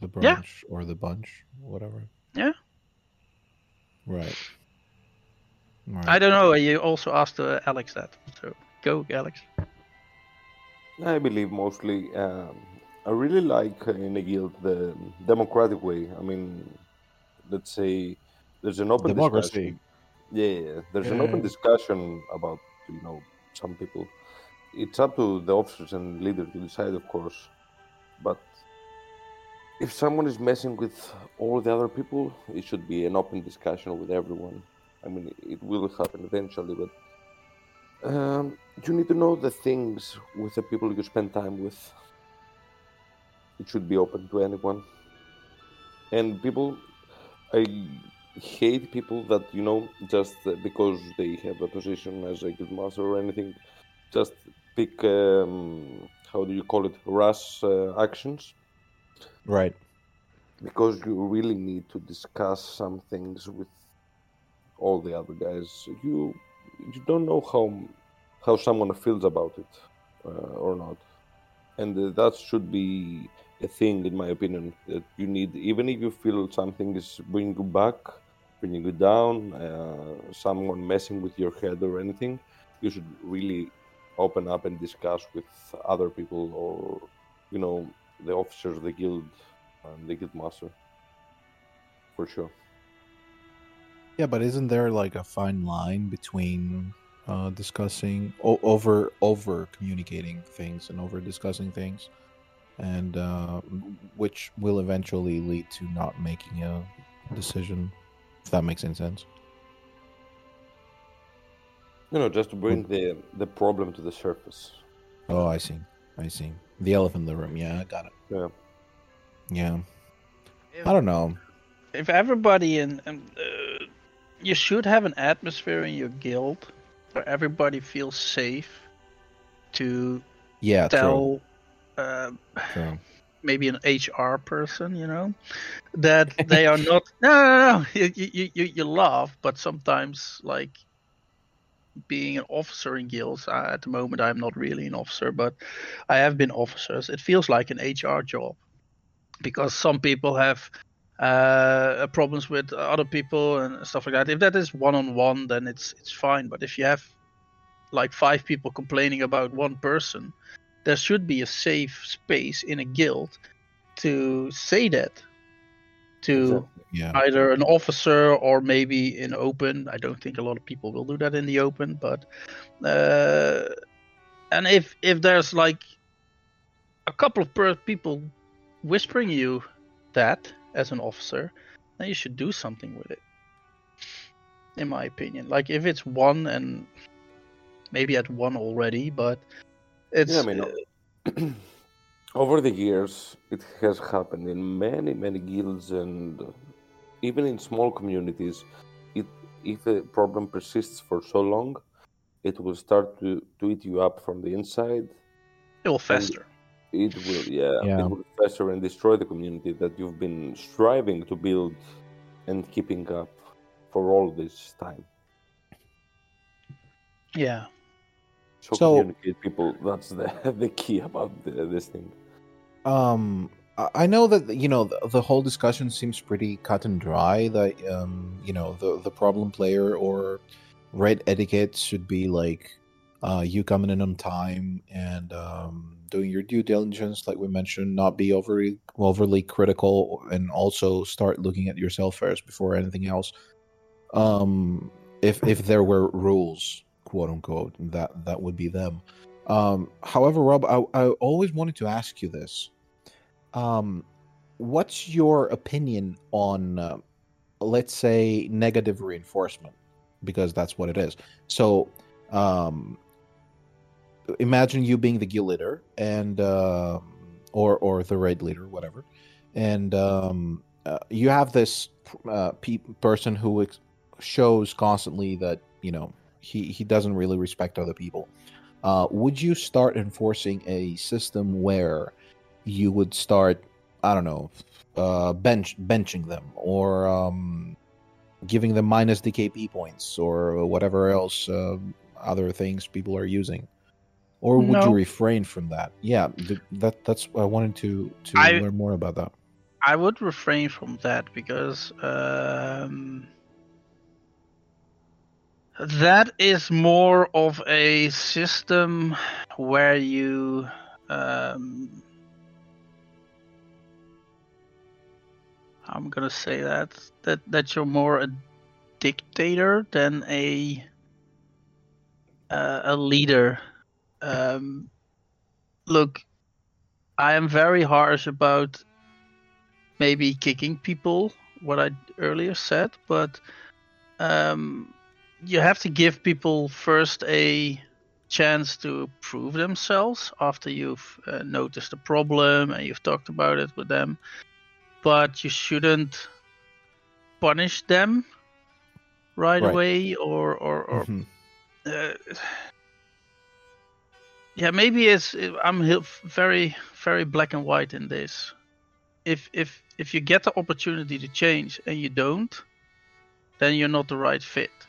the Yeah. branch or the bunch, whatever. Yeah. Right. Right. i don't know you also asked uh, alex that so go alex I believe mostly. Um, I really like uh, in a guild the democratic way. I mean, let's say there's an open Democracy. discussion. Yeah, yeah, there's an open discussion about you know some people. It's up to the officers and leader to decide, of course. But if someone is messing with all the other people, it should be an open discussion with everyone. I mean, it will happen eventually, but um, you need to know the things with the people you spend time with. It should be open to anyone. And people, I hate people that you know just uh, because they have a position as a guild master or anything, just pick um, how do you call it rash uh, actions Right. because you really need to discuss some things with all the other guys. You you don't know how how someone feels about it uh, or not, and uh, that should be a thing, in my opinion, that you need. Even if you feel something is bringing you back, bringing you down, uh, someone messing with your head or anything, you should really open up and discuss with other people or you know the officers of the guild and the guild master for sure. Yeah, but isn't there like a fine line between uh, discussing o- over over communicating things and over discussing things, and uh, which will eventually lead to not making a decision, if that makes any sense. you know just to bring the the problem to the surface Oh, I see. I see. The elephant in the room. Yeah, I got it. yeah Yeah. I don't know. if everybody in, in uh, you should have an atmosphere in your guild where everybody feels safe to Yeah, true. tell uh, true. Maybe an HR person, you know, that they are not. <laughs> No, no, no. You, you, you, you laugh, but sometimes, like, being an officer in guilds, at the moment, I'm not really an officer, but I have been officers. It feels like an HR job because some people have uh, problems with other people and stuff like that. If that is one on one, then it's it's fine. But if you have like five people complaining about one person, there should be a safe space in a guild to say that to. Yeah. either an officer or maybe in open. I don't think a lot of people will do that in the open, but uh, and if if there's like a couple of per- people whispering you that as an officer, then you should do something with it. In my opinion, like if it's one and maybe at one already, but it's yeah i mean uh, <clears throat> over the years it has happened in many many guilds and even in small communities it if the problem persists for so long it will start to, to eat you up from the inside it will fester. it will yeah, Yeah. it will fester and destroy the community that you've been striving to build and keeping up for all this time Yeah. So, So- communicate people that's the, <laughs> the key about the, this thing um I- know that you know the, the whole discussion seems pretty cut and dry. That um, you know the the problem player or raid etiquette should be like uh, you coming in on time and um, doing your due diligence, like we mentioned, not be overly overly critical, and also start looking at yourself first before anything else. Um, if if there were rules, quote unquote, that that would be them. Um, however, Rob, I, I always wanted to ask you this. Um what's your opinion on uh, let's say negative reinforcement? Because that's what it is. So um imagine you being the guild leader and uh, or or the raid leader whatever. And um uh, you have this uh, pe- person who ex- shows constantly that you know he he doesn't really respect other people. Uh would you start enforcing a system where you would start i don't know uh bench benching them or um giving them minus dkp points or whatever else uh, other things people are using? Or would you refrain from that? Yeah th- that that's i wanted to to I- learn more about that. I would refrain from that because um, that is more of a system where you um, I'm gonna say that that that you're more a dictator than a uh, a leader. Um, look, I am very harsh about maybe kicking people, what I earlier said, but um, you have to give people first a chance to prove themselves after you've uh, noticed a problem and you've talked about it with them. But you shouldn't punish them right, Right. away or or, or Mhm. uh, yeah maybe it's i'm very very black and white in this if if if you get the opportunity to change and you don't then you're not the right fit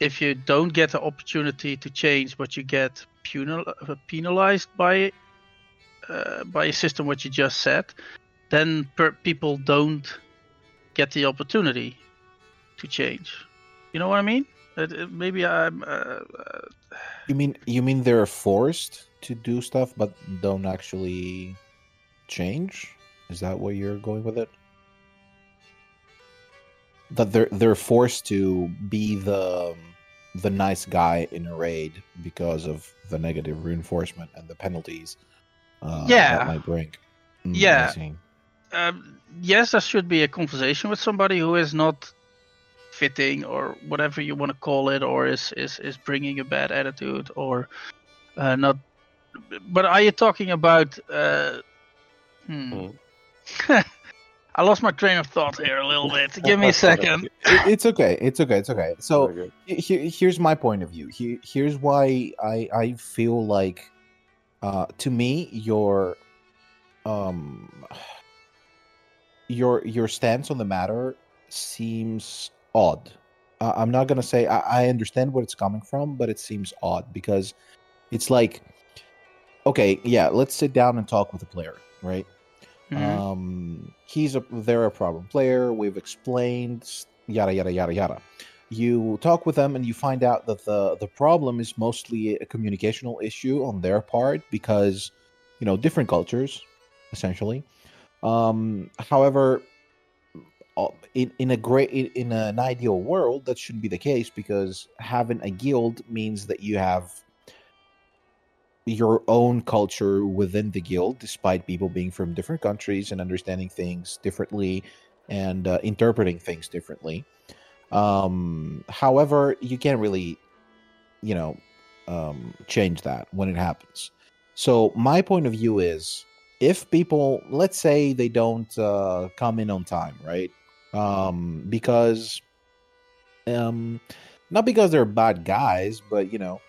if you don't get the opportunity to change but you get penal, penalized by uh, by a system what you just said then per- people don't get the opportunity to change. You know what i mean? It, it- maybe i'm uh, uh, you mean you mean they're forced to do stuff but don't actually change? Is that where you're going with it? That they're they're forced to be the the nice guy in a raid because of the negative reinforcement and the penalties uh, Yeah. that might bring Mm, Yeah. um, yes, there should be a conversation with somebody who is not fitting or whatever you want to call it, or is is is bringing a bad attitude or uh, not. But are you talking about? Uh, hmm. Mm. <laughs> I lost my train of thought here a little bit. Give me a <laughs> second. It- it's okay it's okay it's okay so Okay. he- here's my point of view. He- Here's why I I feel like, uh, to me, your, um, your your stance on the matter seems odd. Uh, I'm not gonna say I, I understand where it's coming from, but it seems odd because it's like, okay, yeah, let's sit down and talk with the player, right? Mhm. Um, he's a they're a problem player. We've explained yada yada yada yada. You talk with them and you find out that the the problem is mostly a communicational issue on their part because you know different cultures, essentially. Um, however, in in a great in, in an ideal world, that shouldn't be the case because having a guild means that you have your own culture within the guild, despite people being from different countries and understanding things differently and uh, interpreting things differently. Um, however, you can't really, you know, um, change that when it happens. So my point of view is, if people, let's say they don't uh, come in on time, right? Um, because, um, not because they're bad guys, but you know,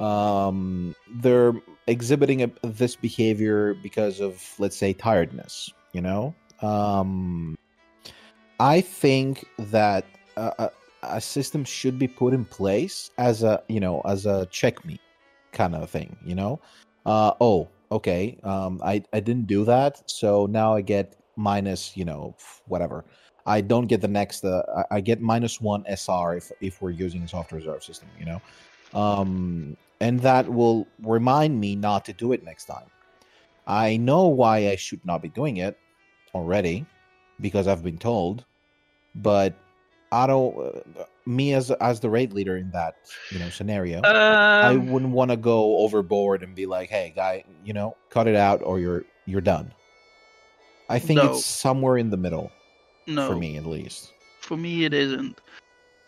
um, they're exhibiting a, this behavior because of, let's say, tiredness. You know, um, I think that a, a, system should be put in place as a, you know, as a check me kind of thing. You know, uh, oh, okay, um, I I didn't do that, so now I get minus, you know, whatever. I don't get the next. Uh, I, get minus one SR if if we're using a soft reserve system, you know, um, and that will remind me not to do it next time. I know why I should not be doing it already because I've been told, but I don't. Uh, me as as the raid leader in that you know scenario, I Um, wouldn't want to go overboard and be like, "Hey, guy, you know, cut it out, or you're you're done." I think No. it's somewhere in the middle no, for me, at least. for me it isn't.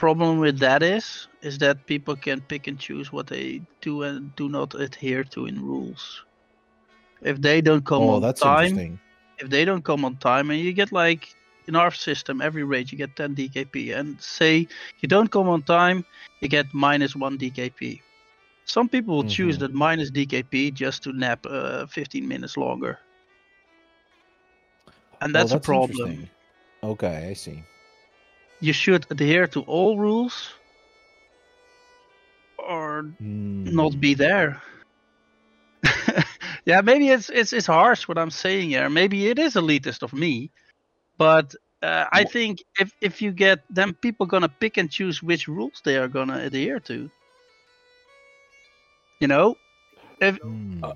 Problem with that is, is that people can pick and choose what they do and do not adhere to in rules. If they don't come oh, on that's time, if they don't come on time and you get like in our system every raid you get 10 dkp and say you don't come on time you get minus 1 dkp some people will choose Mhm. that minus dkp just to nap uh, 15 minutes longer and Well, that's, a problem. Okay, I see. You should adhere to all rules or not Hmm. be there <laughs> yeah maybe it's it's it's harsh what i'm saying here maybe it is elitist of me but uh, i think if if you get then people gonna pick and choose which rules they are gonna adhere to you know if. Uh,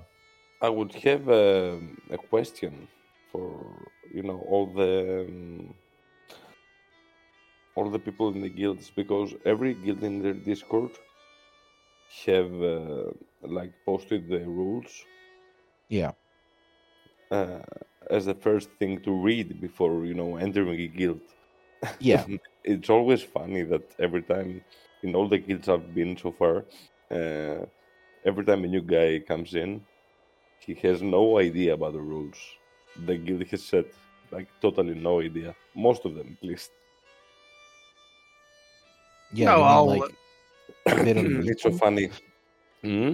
I would have a, a question for you know all the um, all the people in the guilds because every guild in their Discord have uh, like posted the rules Yeah. uh, as the first thing to read before you know entering a guild. Yeah. <laughs> it's always funny that every time in all the guilds I've been so far, uh, every time a new guy comes in, he has no idea about the rules. The guild has set like totally no idea. Most of them, at least. Yeah. No, you mean, I'll- like they don't <clears throat> read it's so them? funny. Hmm?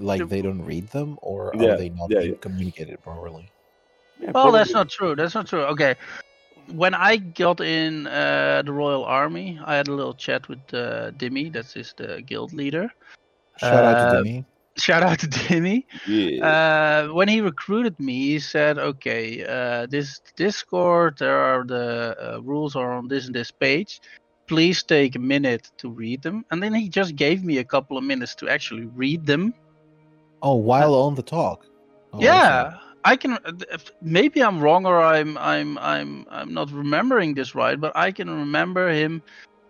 like they don't read them, or Yeah, are they not yeah, yeah. communicated properly? Yeah, well that's not true that's not true okay when i got in uh, the royal army i had a little chat with uh, dimmy that's is the guild leader Shout out Uh, to Demi. <laughs> shout out to dimmy Yeah. uh, when he recruited me, he said, "Okay, uh, this Discord, there are the uh, rules are on this and this page. Please take a minute to read them." And then he just gave me a couple of minutes to actually read them. Oh, while on the talk. Oh, yeah, I can. uh, Maybe I'm wrong, or I'm I'm I'm I'm not remembering this right, but I can remember him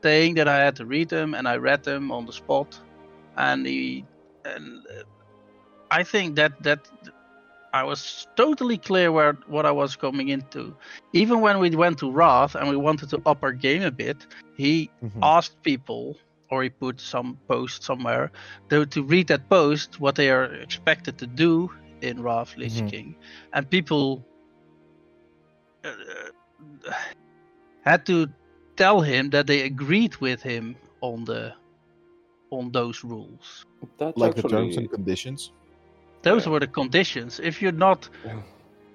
saying that I had to read them, and I read them on the spot, and he and uh, I think that that I was totally clear where what I was coming into. Even when we went to Wrath and we wanted to up our game a bit, he Mhm. asked people or he put some post somewhere to, to read that post what they are expected to do in Wrath Lich Mhm. King, and people uh, had to tell him that they agreed with him on the on those rules. That's like the terms and conditions. Those were the conditions. If you're not Yeah.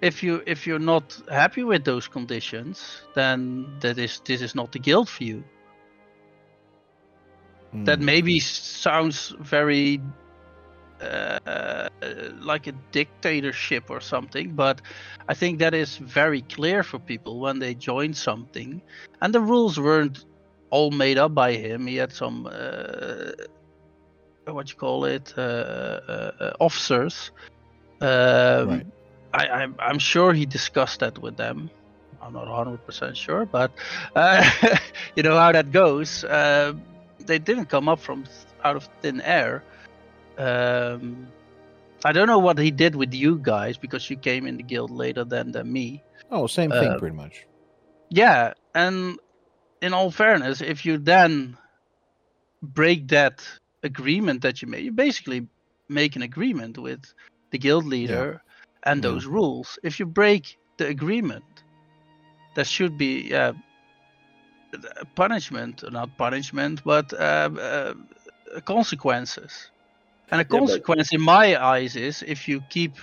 if you if you're not happy with those conditions, then that is this is not the guild for you. That Hmm. maybe sounds very uh, like a dictatorship or something, but I think that is very clear for people when they join something, and the rules weren't all made up by him. He had some uh, what you call it uh, uh, uh, officers. Um, Right. I, I'm, I'm sure he discussed that with them. I'm not 100% sure, but uh, <laughs> you know how that goes. Uh, they didn't come up from th- out of thin air. Um, I don't know what he did with you guys because you came in the guild later than, than me. Oh, same thing, uh, pretty much. Yeah, and in all fairness, if you then break that agreement that you made, you basically make an agreement with the guild leader and Yeah. those rules. If you break the agreement, there should be uh, a punishment, not punishment, but uh, uh, consequences. And a but- consequence, in my eyes, is if you keep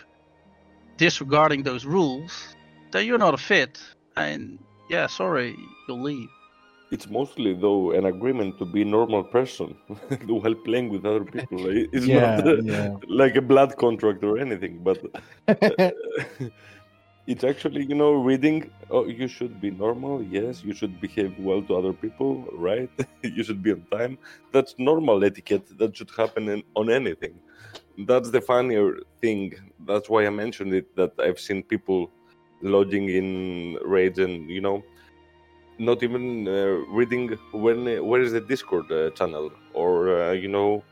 disregarding those rules, then you're not a fit. And yeah, sorry, you'll leave. It's mostly though an agreement to be a normal person <laughs> while playing with other people. <laughs> It's Yeah, not uh, yeah. like a blood contract or anything, but uh, <laughs> it's actually you know reading. Oh, you should be normal. Yes, you should behave well to other people. Right? you should be on time. That's normal etiquette. That should happen in, on anything. That's the funnier thing. That's why I mentioned it. That I've seen people lodging in raids and you know not even uh, reading when where is the discord uh, channel? Or uh, you know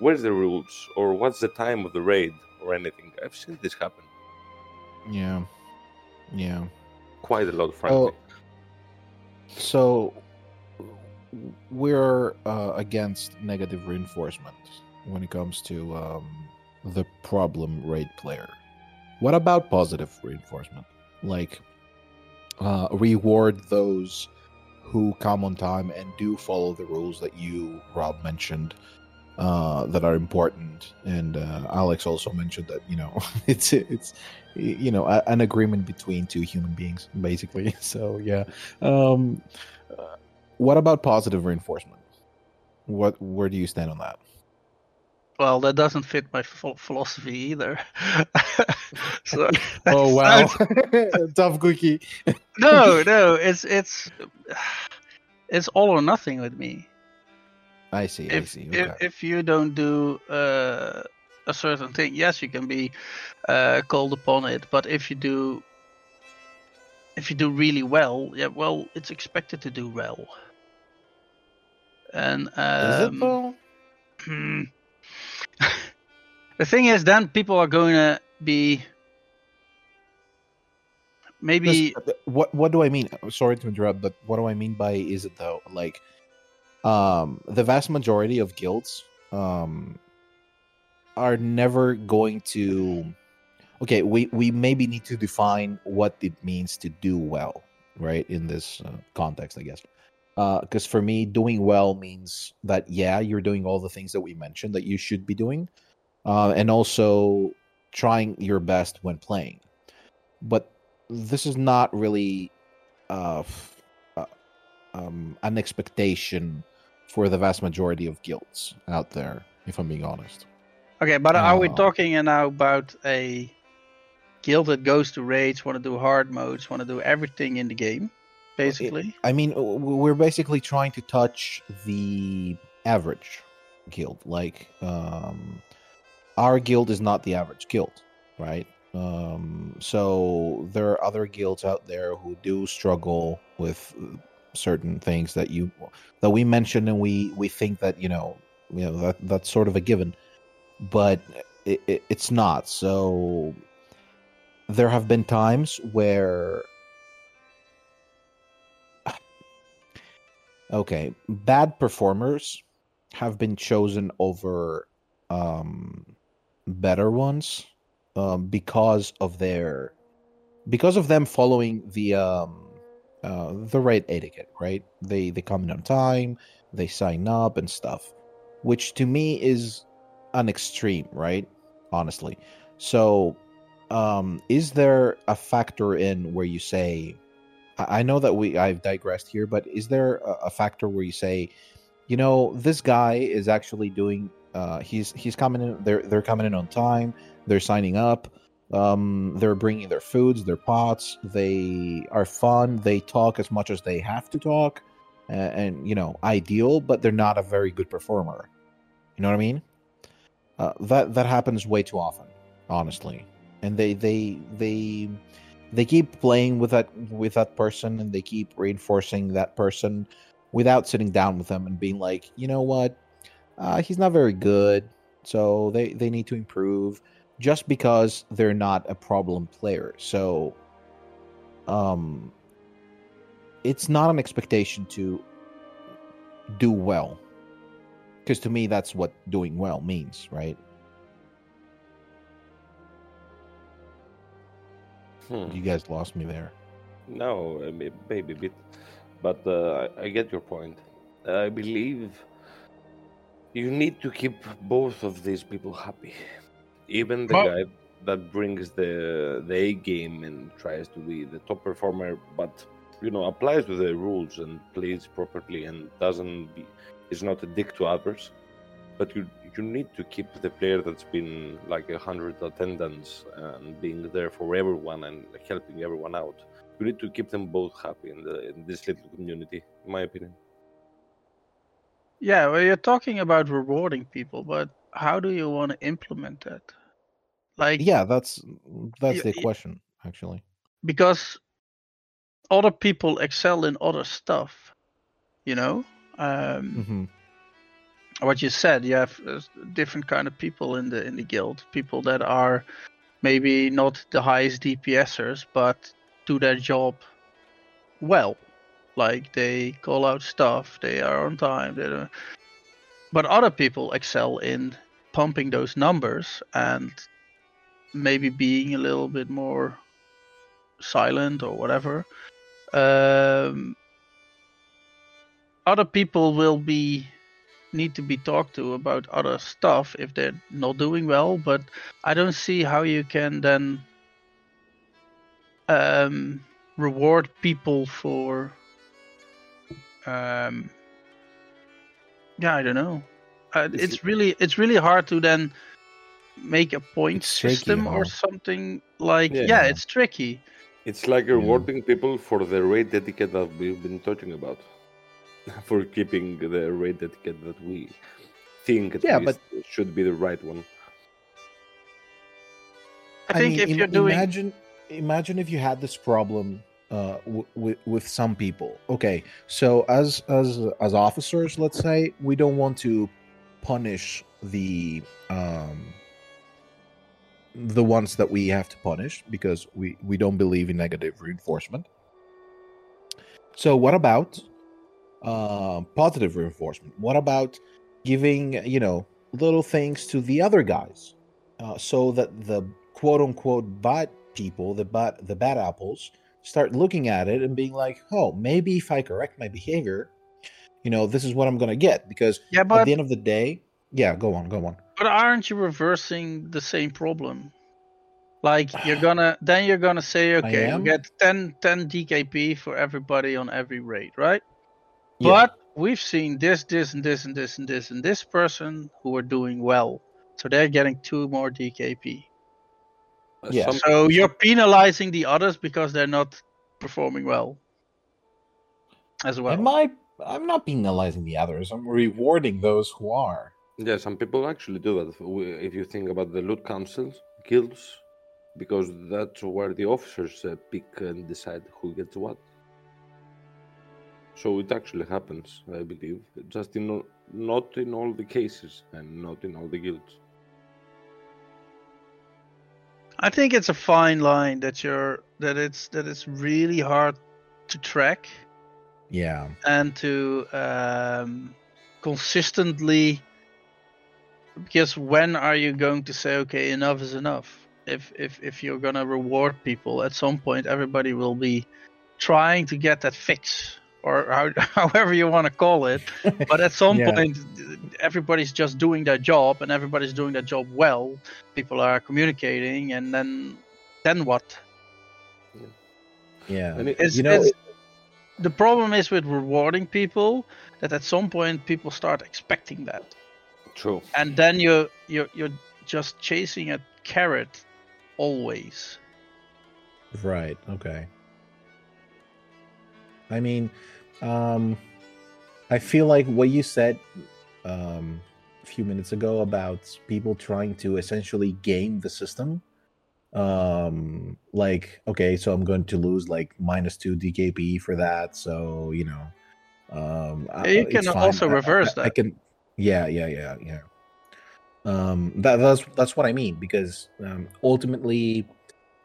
where's the rules? Or what's the time of the raid or anything? I've seen this happen. Yeah, yeah. quite a lot frankly. Oh, so we're uh, against negative reinforcement when it comes to um, the problem raid player. What about positive reinforcement? Like uh, reward those who come on time and do follow the rules that you, Rob, mentioned uh, that are important, and uh, Alex also mentioned that you know <laughs> it's it's you know a, an agreement between two human beings basically. <laughs> So yeah, um, uh, what about positive reinforcement? What where do you stand on that? Well, that doesn't fit my ph- philosophy either. <laughs> so, <laughs> Oh wow, <laughs> tough cookie. no, no, it's it's it's all or nothing with me. I see. I if, see. if Okay. if you don't do uh, a certain thing, yes, you can be uh, called upon it. But if you do, if you do really well, yeah, well, it's expected to do well. And Is it um, though? <clears throat> <laughs> the thing is, then people are going to be maybe what what do I mean? Sorry to interrupt, but what do I mean by is it though? Like, um, the vast majority of guilds, um, are never going to. Okay, we we maybe need to define what it means to do well, right? In this uh, context, I guess. Because for me, doing well means that yeah, you're doing all the things that we mentioned that you should be doing, uh, and also trying your best when playing. But this is not really uh, uh, um, an expectation for the vast majority of guilds out there, if I'm being honest. Okay, but are we Uh, talking now about a guild that goes to raids, want to do hard modes, want to do everything in the game, basically? I mean, we're basically trying to touch the average guild. Like, um, our guild is not the average guild, right? Um, so there are other guilds out there who do struggle with certain things that you that we mentioned, and we we think that you know, you know that that's sort of a given, but it, it, it's not. So there have been times where Okay, bad performers have been chosen over um, better ones um, because of their because of them following the um, uh, the right etiquette. Right? They they come in on time, they sign up and stuff, which to me is an extreme. Right? Honestly, so um, is there a factor in where you say? I know that we I've digressed here, but is there a, a factor where you say, you know, this guy is actually doing uh he's he's coming in they're they're coming in on time, they're signing up, um they're bringing their foods, their pots, they are fun, they talk as much as they have to talk and, and you know, ideal, but they're not a very good performer. You know what I mean? Uh, that that happens way too often, honestly. And they they they they keep playing with that with that person and they keep reinforcing that person without sitting down with them and being like you know what? Uh, he's not very good so they they need to improve just because they're not a problem player. So um it's not an expectation to do well because to me that's what doing well means right Hmm. you guys lost me there No, maybe a bit, but uh, I I get your point. I believe you need to keep both of these people happy, even the Well- guy that brings the the A game and tries to be the top performer, but you know applies to the rules and plays properly and doesn't be is not a dick to others but you you need to keep the player that's been like a hundred attendance and being there for everyone and helping everyone out you need to keep them both happy in, the, in this little community in my opinion Yeah, well, you're talking about rewarding people, but how do you want to implement that? Like, Yeah, that's that's Y- the question actually. because other people excel in other stuff, you know. Um, hmm What you said, you have uh, different kind of people in the in the guild. People that are maybe not the highest DPSers, but do their job well. Like they call out stuff, they are on time. They don't... But other people excel in pumping those numbers and maybe being a little bit more silent or whatever. Um, other people will be need to be talked to about other stuff if they're not doing well, but I don't see how you can then um, reward people for um, yeah, I don't know. Uh, it's it- really it's really hard to then make a point It's tricky, system or huh? something like yeah. Yeah. it's tricky. It's like rewarding people for the raid etiquette that we've been talking about. <laughs> for keeping the raid etiquette that we think at Yeah, least should be the right one. I think mean, if im- you're doing imagine imagine if you had this problem uh, w- with with some people. Okay, so as as as officers, let's say we don't want to punish the um the ones that we have to punish because we we don't believe in negative reinforcement. So what about uh, positive reinforcement? What about giving you know little things to the other guys uh, so that the quote unquote bad people, the bad the bad apples, start looking at it and being like, oh, maybe if I correct my behavior, you know, this is what I'm gonna get. Because yeah, but... at the end of the day, yeah, go on, go on. But aren't you reversing the same problem? Like you're gonna <sighs> then you're gonna say, okay, we get 10, 10 DKP for everybody on every raid, right? Yeah. But we've seen this, this, and this, and this, and this, and this person who are doing well, so they're getting two more DKP. Uh, Yeah. So you're penalizing the others because they're not performing well, as well. Am I? I'm not penalizing the others. I'm rewarding those who are. Yeah, some people actually do that. If you think about the loot councils, guilds, because that's where the officers uh, pick and decide who gets what. So it actually happens, I believe. Just in not in all the cases and not in all the guilds. I think it's a fine line that you're that it's that it's really hard to track. Yeah. and to um, consistently because when are you going to say okay enough is enough if if if you're going to reward people at some point everybody will be trying to get that fix or how, <laughs> however you want to call it but at some <laughs> Yeah. point everybody's just doing their job and everybody's doing their job well people are communicating and then then what Yeah. And it, it's, You know, it's- the problem is with rewarding people that at some point people start expecting that, true. and then you're you're you're just chasing a carrot always. Right. Okay. I mean, um, I feel like what you said um, a few minutes ago about people trying to essentially game the system. Um, like, okay, so I'm going to lose like minus two DKP for that. So you know, um, I- you it's can also I- I- reverse I, I can. Yeah, yeah, yeah, yeah. Um, that that's that's what I mean because um, ultimately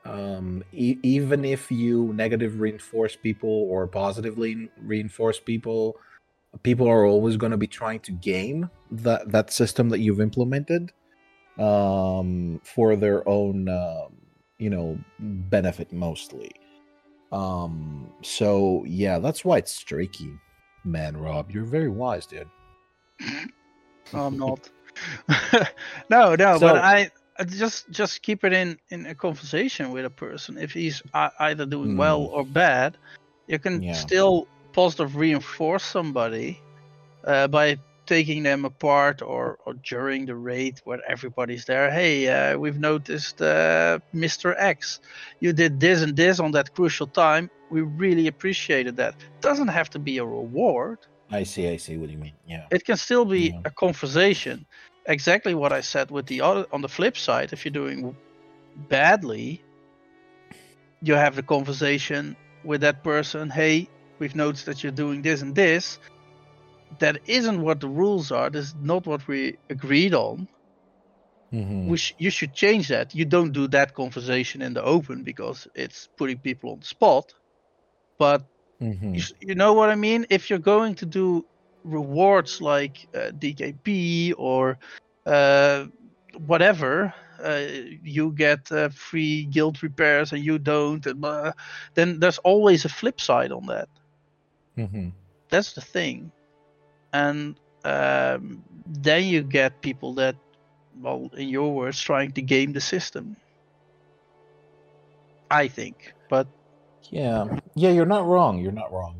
um e- even if you negative reinforce people or positively reinforce people people are always going to be trying to game that that system that you've implemented um for their own um you know benefit mostly. Um so yeah that's why it's tricky man rob. You're very wise dude. No, <laughs> I'm not. <laughs> no, no, So- but I just just keep it in in a conversation with a person. If he's uh, either doing well Hmm. or bad, You can Yeah. still positive reinforce somebody uh, by taking them apart or, or during the raid where everybody's there. Hey, uh, we've noticed uh, Mr. X. You did this and this on that crucial time. We really appreciated that. Doesn't have to be a reward. I see. I see what you mean. Yeah. It can still be Yeah. a conversation. Exactly what I said with the other on the flip side. If you're doing badly, you have the conversation with that person. Hey, we've noticed that you're doing this and this. That isn't what the rules are. This is not what we agreed on. Mhm. We sh- you should change that. You don't do that conversation in the open because it's putting people on the spot. But Mhm. you, s- you know what I mean? If you're going to do rewards like uh, DKP or uh, whatever, uh, you get uh, free guild repairs and you don't, and, then there's always a flip side on that. Mhm. That's the thing. And um, then you get people that, well, in your words, trying to game the system. I think. But Yeah, yeah, you're not wrong. You're not wrong.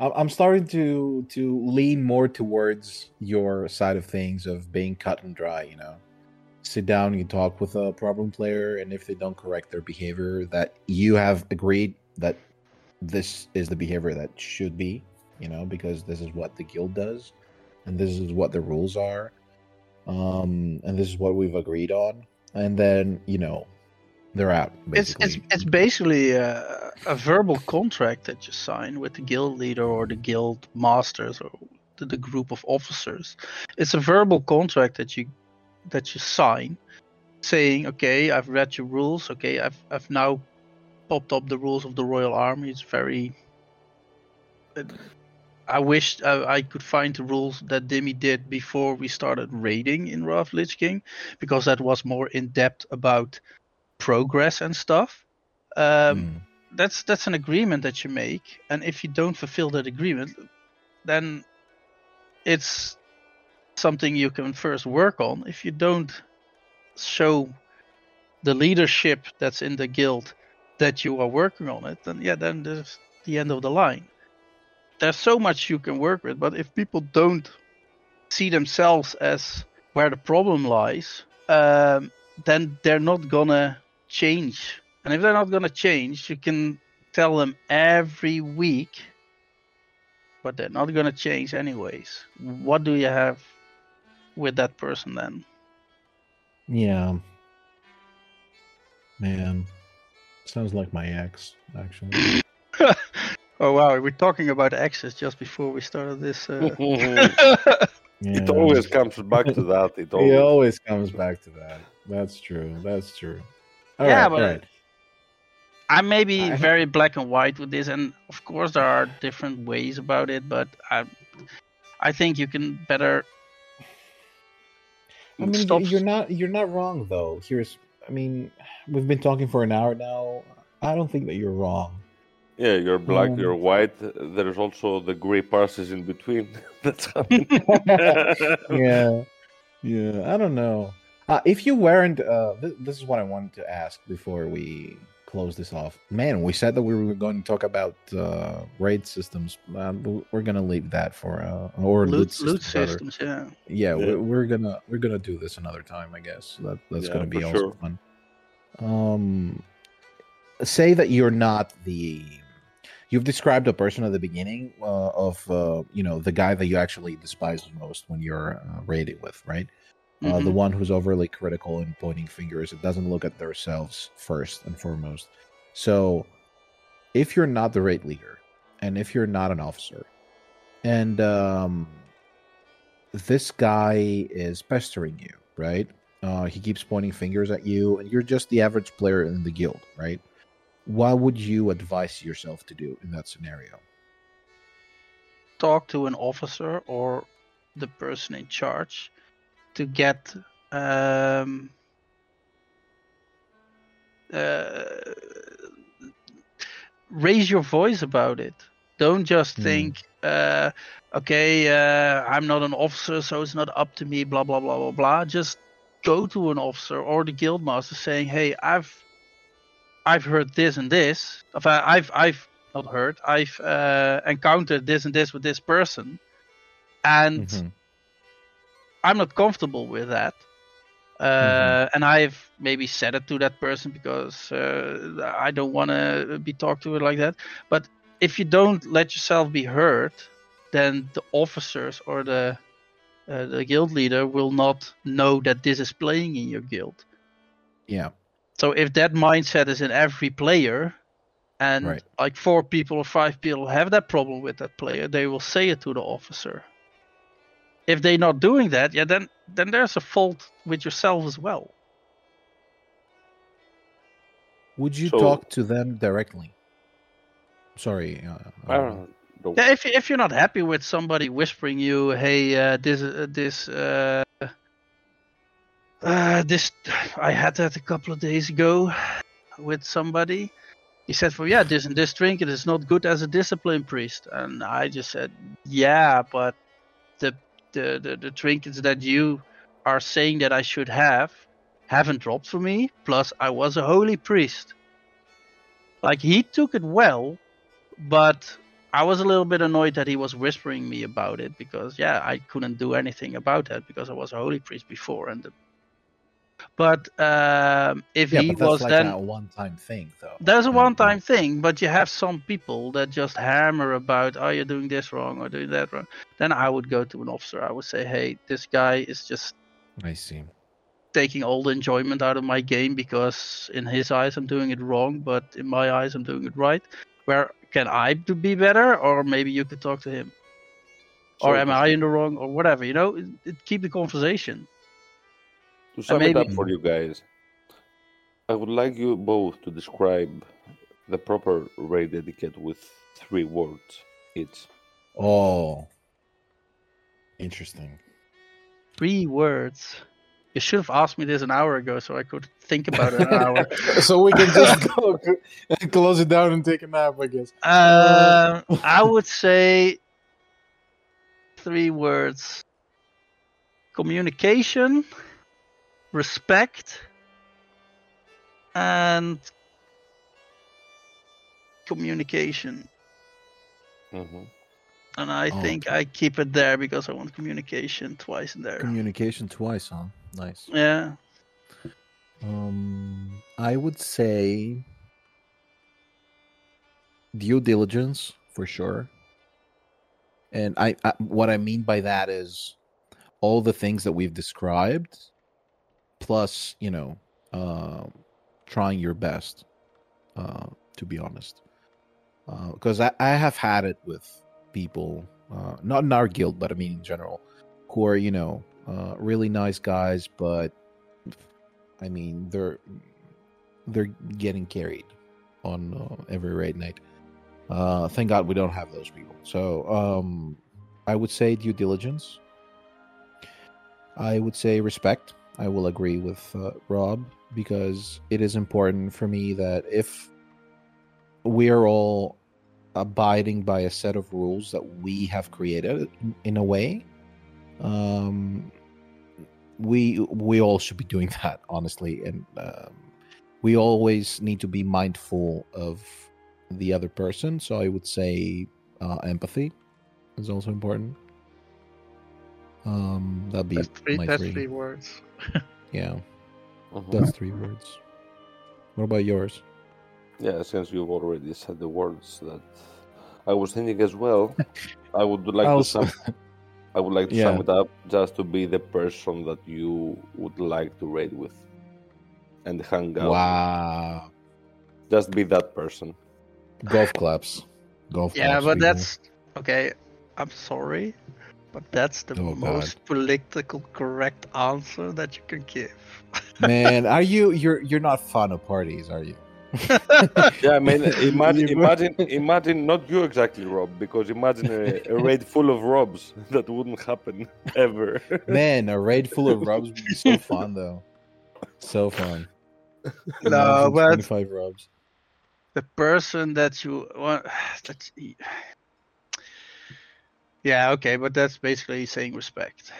I'm starting to to lean more towards your side of things of being cut and dry. You know, sit down, you talk with a problem player, and if they don't correct their behavior, that you have agreed that this is the behavior that should be. You know, because this is what the guild does, and this is what the rules are, um, and this is what we've agreed on. And then you know, they're out. it's Basically. it's it's basically a, a verbal contract that you sign with the guild leader or the guild masters or the, the group of officers. It's a verbal contract that you that you sign, saying, "Okay, I've read your rules. Okay, I've I've now popped up the rules of the Royal Army. It's very. Uh, I wish I, I could find the rules that Demi did before we started raiding in Wrath Lich King, because that was more in depth about progress and stuff. Um, Mm. That's that's an agreement that you make, and if you don't fulfill that agreement, then it's something you can first work on. If you don't show the leadership that's in the guild that you are working on it, then yeah, then there's the end of the line. There's so much you can work with, but if people don't see themselves as where the problem lies, um, then they're not gonna change. And if they're not gonna change, you can tell them every week, but they're not gonna change anyways. What do you have with that person then? Yeah. Man. Sounds like my ex, actually. <laughs> <laughs> oh wow, we're talking about exes just before we started this. Uh... Yeah. <laughs> It always comes back to that. It It always. always comes back to that. That's true. That's true. All Yeah, right, but- all right. I may be I- very black and white with this, and of course there are different ways about it, but I, I think you can better. I mean, stop. you're not you're not wrong though. Here's, I mean, we've been talking for an hour now. I don't think that you're wrong. Yeah, you're black, Um, you're white. There's also the gray parses in between. <laughs> That's happening. <laughs> <laughs> yeah, yeah. I don't know. Uh, if you weren't, uh, th- this is what I wanted to ask before we close this off. Man, we said that we were going to talk about uh, raid systems. Um, but we're gonna leave that for uh, or loot, loot, loot systems. rather. systems, yeah. Yeah, Yeah. We're, we're gonna we're gonna do this another time. I guess that that's Yeah, gonna be for also sure. fun. Um, say that you're not the. You've described a person at the beginning uh, of uh, you know the guy that you actually despise the most when you're uh, raiding with, right? Uh, the Mhm. one who's overly critical and pointing fingers. It doesn't look at themselves first and foremost. So, if you're not the raid leader, and if you're not an officer, and um, this guy is pestering you, right? Uh, he keeps pointing fingers at you, and you're just the average player in the guild, right? What would you advise yourself to do in that scenario? Talk to an officer or the person in charge to get um, uh, raise your voice about it. Don't just Hmm. think, uh, okay, uh, I'm not an officer, so it's not up to me. Blah blah blah blah blah. Just go to an officer or the guild master saying, "Hey, I've I've heard this and this. I've I've I've not heard. I've uh, encountered this and this with this person, and Mhm. I'm not comfortable with that. Uh, And I've maybe said it to that person because uh, I don't want to be talked to it like that. But if you don't let yourself be heard, then the officers or the uh, the guild leader will not know that this is playing in your guild. Yeah. So if that mindset is in every player, and Right. like four people or five people have that problem with that player, they will say it to the officer. If they're not doing that, yeah, then then there's a fault with yourself as well. Would you So- talk to them directly? Sorry. Uh, I don't know. Yeah, if if you're not happy with somebody whispering you, hey, uh, this uh, this uh, uh, this, I had that a couple of days ago with somebody. He said, "For yeah, this and this trinket is not good as a discipline priest," and I just said, "Yeah, but the the the, the trinkets that you are saying that I should have haven't dropped for me. Plus, I was a holy priest." Like he took it well, but I was a little bit annoyed that he was whispering me about it because yeah, I couldn't do anything about that because I was a holy priest before and the... but um, if yeah, he but that's was like then a one-time thing, though. there's a Mm, one-time thing, but you have some people that just hammer about, oh, you're doing this wrong or doing that wrong. Then I would go to an officer. I would say, hey, this guy is just I see. taking all the enjoyment out of my game because in his eyes I'm doing it wrong, but in my eyes I'm doing it right. Where can I be better, or maybe you could talk to him, or am I in the wrong, or whatever? You know, it, it, keep the conversation. To sum it up for you guys, I would like you both to describe the proper raid etiquette with three words each. Oh, interesting. Three words. You should have asked me this an hour ago, so I could think about it an hour. <laughs> so we can just <laughs> go <laughs> close it down and take a nap, I guess. Um, I would say three words: communication, respect, and communication. hmm And I Oh, think I keep it there because I want communication twice in there. Communication twice, huh? Nice. yeah. Um, I would say due diligence for sure. And I, I what I mean by that is all the things that we've described plus, you know, uh, trying your best uh, to be honest. Because I, I have had it with people, uh, not in our guild, but I mean in general, who are, you know, uh, really nice guys, but I mean, they're they're getting carried on uh, every raid night. Uh, thank God we don't have those people. So um, I would say due diligence. I would say respect. I will agree with uh, Rob because it is important for me that if we are all abiding by a set of rules that we have created in a way, um, we we all should be doing <laughs> that honestly. And um, we always need to be mindful of the other person. So i would say uh, empathy is also important um that'd be That's three, my that's three. three words. <laughs> yeah Mhm. that's three words what about yours Yeah, since you've already said the words that I was thinking as well, <laughs> I would like to sum. <laughs> I would like to Yeah. sum it up just to be the person that you would like to raid with, and hang out. wow Just be that person. golf claps golf Yeah, claps, but people. that's okay. I'm sorry, but that's the Oh, God. most political correct answer that you can give. <laughs> man are you you're you're not fun of parties are you <laughs> Yeah, I mean, <laughs> imagine, imagine, imagine not you exactly, Rob, because imagine a, a raid full of Robs. That wouldn't happen ever. Man, a raid full of rubs would be so fun, though. So fun. No, Imagine but 25 rubs. the person that you want, <sighs> that's, yeah, okay, but that's basically saying respect.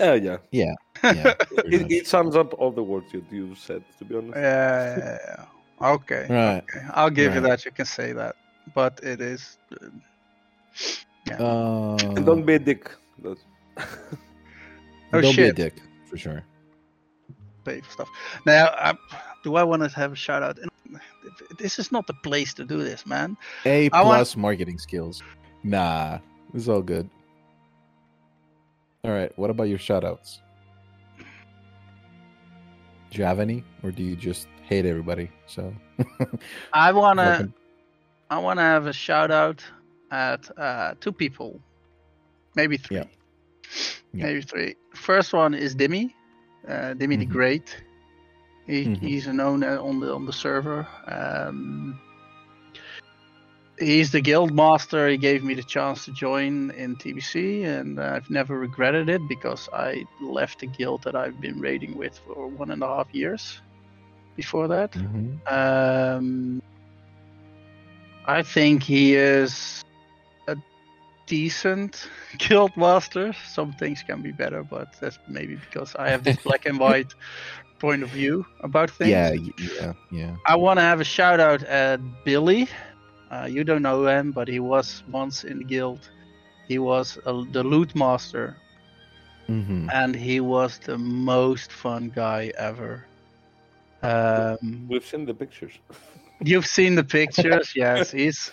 Oh yeah. Yeah. <laughs> Yeah. It, it sums up all the words you you said. To be honest. Yeah, yeah, yeah. Okay, Right. okay. I'll give you that. You can say that. but it is. Uh, yeah. Uh, don't be a dick. Oh, <laughs> don't be a dick for sure. pay for stuff. Now, I, do I want to have a shout out? This is not the place to do this, man. A I want- plus marketing skills. Nah, it's all good. All right. What about your shoutouts? Do you have any, or do you just hate everybody? So <laughs> I wanna, I wanna have a shout out at uh, two people, maybe three, Yeah. Yeah. maybe three. First one is Dimmy, uh, Dimmy the Mhm. Great. He, Mhm. He's a known uh, on the on the server. Um, he's the guild master. He gave me the chance to join in TBC, and I've never regretted it because I left the guild that I've been raiding with for one and a half years. Before that, Mhm. um, I think he is a decent <laughs> guild master. Some things can be better, but that's maybe because I have this <laughs> black and white point of view about things. Yeah, yeah, yeah. I want to have a shout out at Billy. Uh, you don't know him, but he was once in the guild. He was a, the loot master, hmm and he was the most fun guy ever. Um, We've seen the pictures. <laughs> You've seen the pictures, <laughs> yes. He's.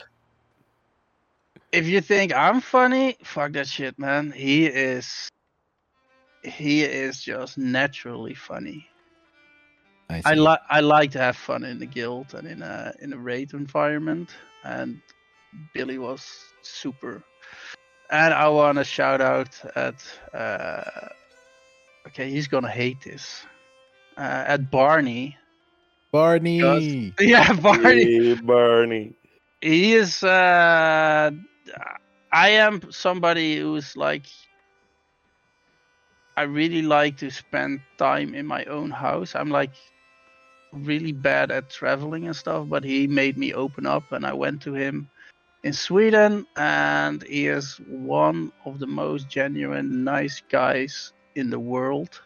If you think I'm funny, fuck that shit, man. He is. He is just naturally funny. I, I like I like to have fun in the guild and in a in a raid environment, and Billy was super. And I want to shout out at. Uh, okay, he's gonna hate this. Uh, at Barney. Barney. <laughs> Yeah, Barney. Hey, Barney. he is uh i am somebody who's like i really like to spend time in my own house i'm like really bad at traveling and stuff but he made me open up and i went to him in sweden and he is one of the most genuine nice guys in the world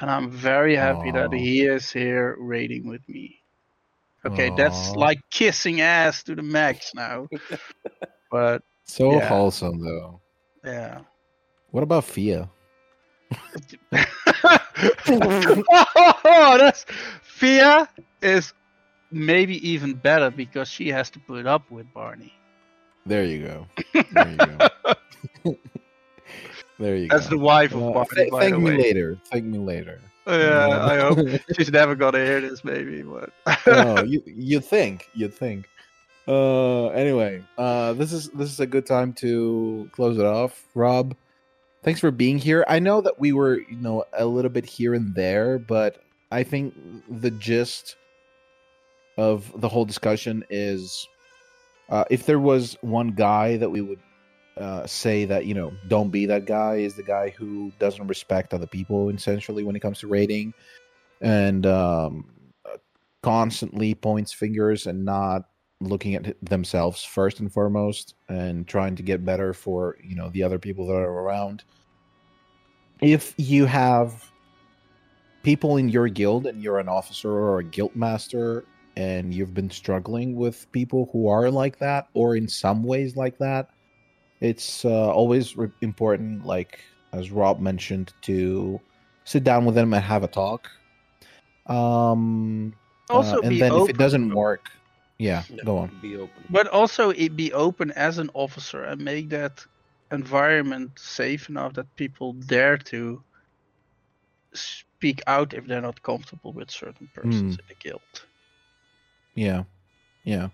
and i'm very happy that he is here raiding with me Okay, that's like kissing ass to the max now. <laughs> but So Yeah. wholesome, though. yeah. What about Fia? <laughs> oh, that's Fia is maybe even better because she has to put up with Barney. There you go. There you go. <laughs> there you That's go. the wife of Uh, Barney. th- by thank the me way. later. Thank me later. Yeah, I hope <laughs> she's never gonna hear this, maybe. But oh, you you think you think. Uh, anyway, uh, this is this is a good time to close it off. Rob, thanks for being here. I know that we were you know a little bit here and there, but I think the gist of the whole discussion is, uh, if there was one guy that we would uh, say that you know don't be that guy is the guy who doesn't respect other people essentially when it comes to raiding and um, constantly points fingers and not looking at themselves first and foremost and trying to get better for you know the other people that are around. If you have people in your guild and you're an officer or a guild master and you've been struggling with people who are like that or in some ways like that it's uh, always re- important like as rob mentioned to sit down with them and have a talk. Um also uh, and then if it doesn't work yeah, Yeah, go on Be open. But also it be open as an officer and make that environment safe enough that people dare to speak out if they're not comfortable with certain persons in the guild. Yeah, yeah.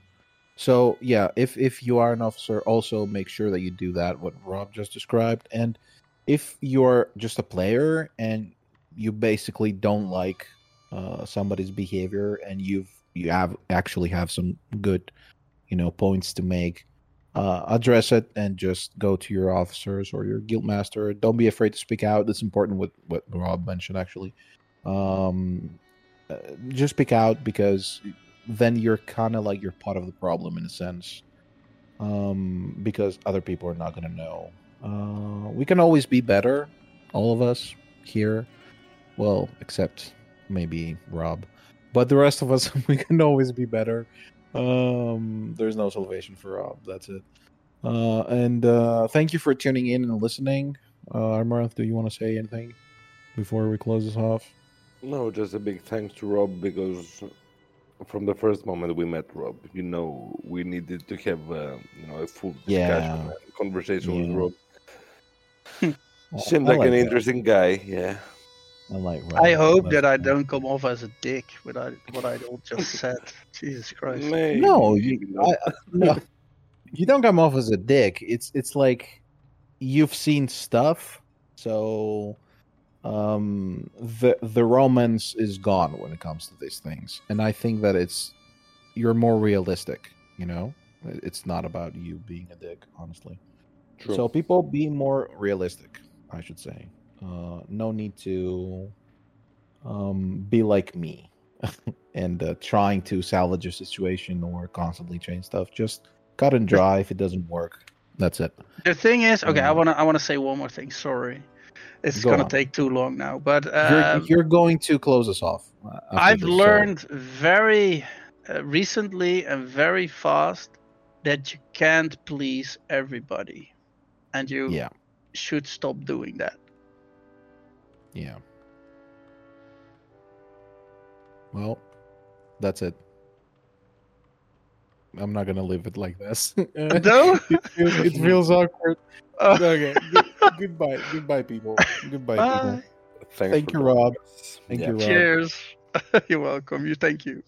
So yeah, if if you are an officer, also make sure that you do that. What Rob just described, and if you're just a player and you basically don't like uh, somebody's behavior, and you've you have actually have some good, you know, points to make, uh, address it and just go to your officers or your guild master. Don't be afraid to speak out. That's important. What what Rob mentioned actually. Um, uh, just speak out because then you're kind of like you're part of the problem in a sense um because other people are not going to know uh we can always be better all of us here well except maybe rob but the rest of us <laughs> we can always be better Um, there's no salvation for Rob. That's it. Uh, and uh, thank you for tuning in and listening. Uh, Amaranth, do you want to say anything before we close this off? No, just a big thanks to Rob because from the first moment we met Rob, you know, we needed to have uh, you know a full discussion, Yeah. conversation Yeah. with Rob. I- <laughs> Seemed I like, an that. interesting guy. Yeah. I like. I hope that I don't come off as a dick with I, what I all just <laughs> said. Jesus Christ. Maybe, No, you. I, no, you don't come off as a dick. It's it's like you've seen stuff, so um, the the romance is gone when it comes to these things, and I think that it's you're more realistic. You know, it's not about you being a dick, honestly. True. So people be more realistic, I should say. Uh, no need to um, be like me <laughs> and uh, trying to salvage a situation or constantly change stuff. Just cut and dry. If it doesn't work, that's it. The thing is, okay, I Um, wanna I wanna say one more thing. Sorry, it's Go gonna on. take too long now. But you're, um, you're going to close us off. I've this, so- learned very uh, recently and very fast that you can't please everybody, and you Yeah, should stop doing that. Yeah. Well, that's it. I'm not gonna leave it like this. <laughs> No? it, feels, it <laughs> feels awkward. Uh, okay. Good, <laughs> goodbye. Goodbye, people. Goodbye, Bye. people. Thanks Thank you, Rob. us. Thank Yeah. you, Rob. Cheers. You're welcome. You thank you.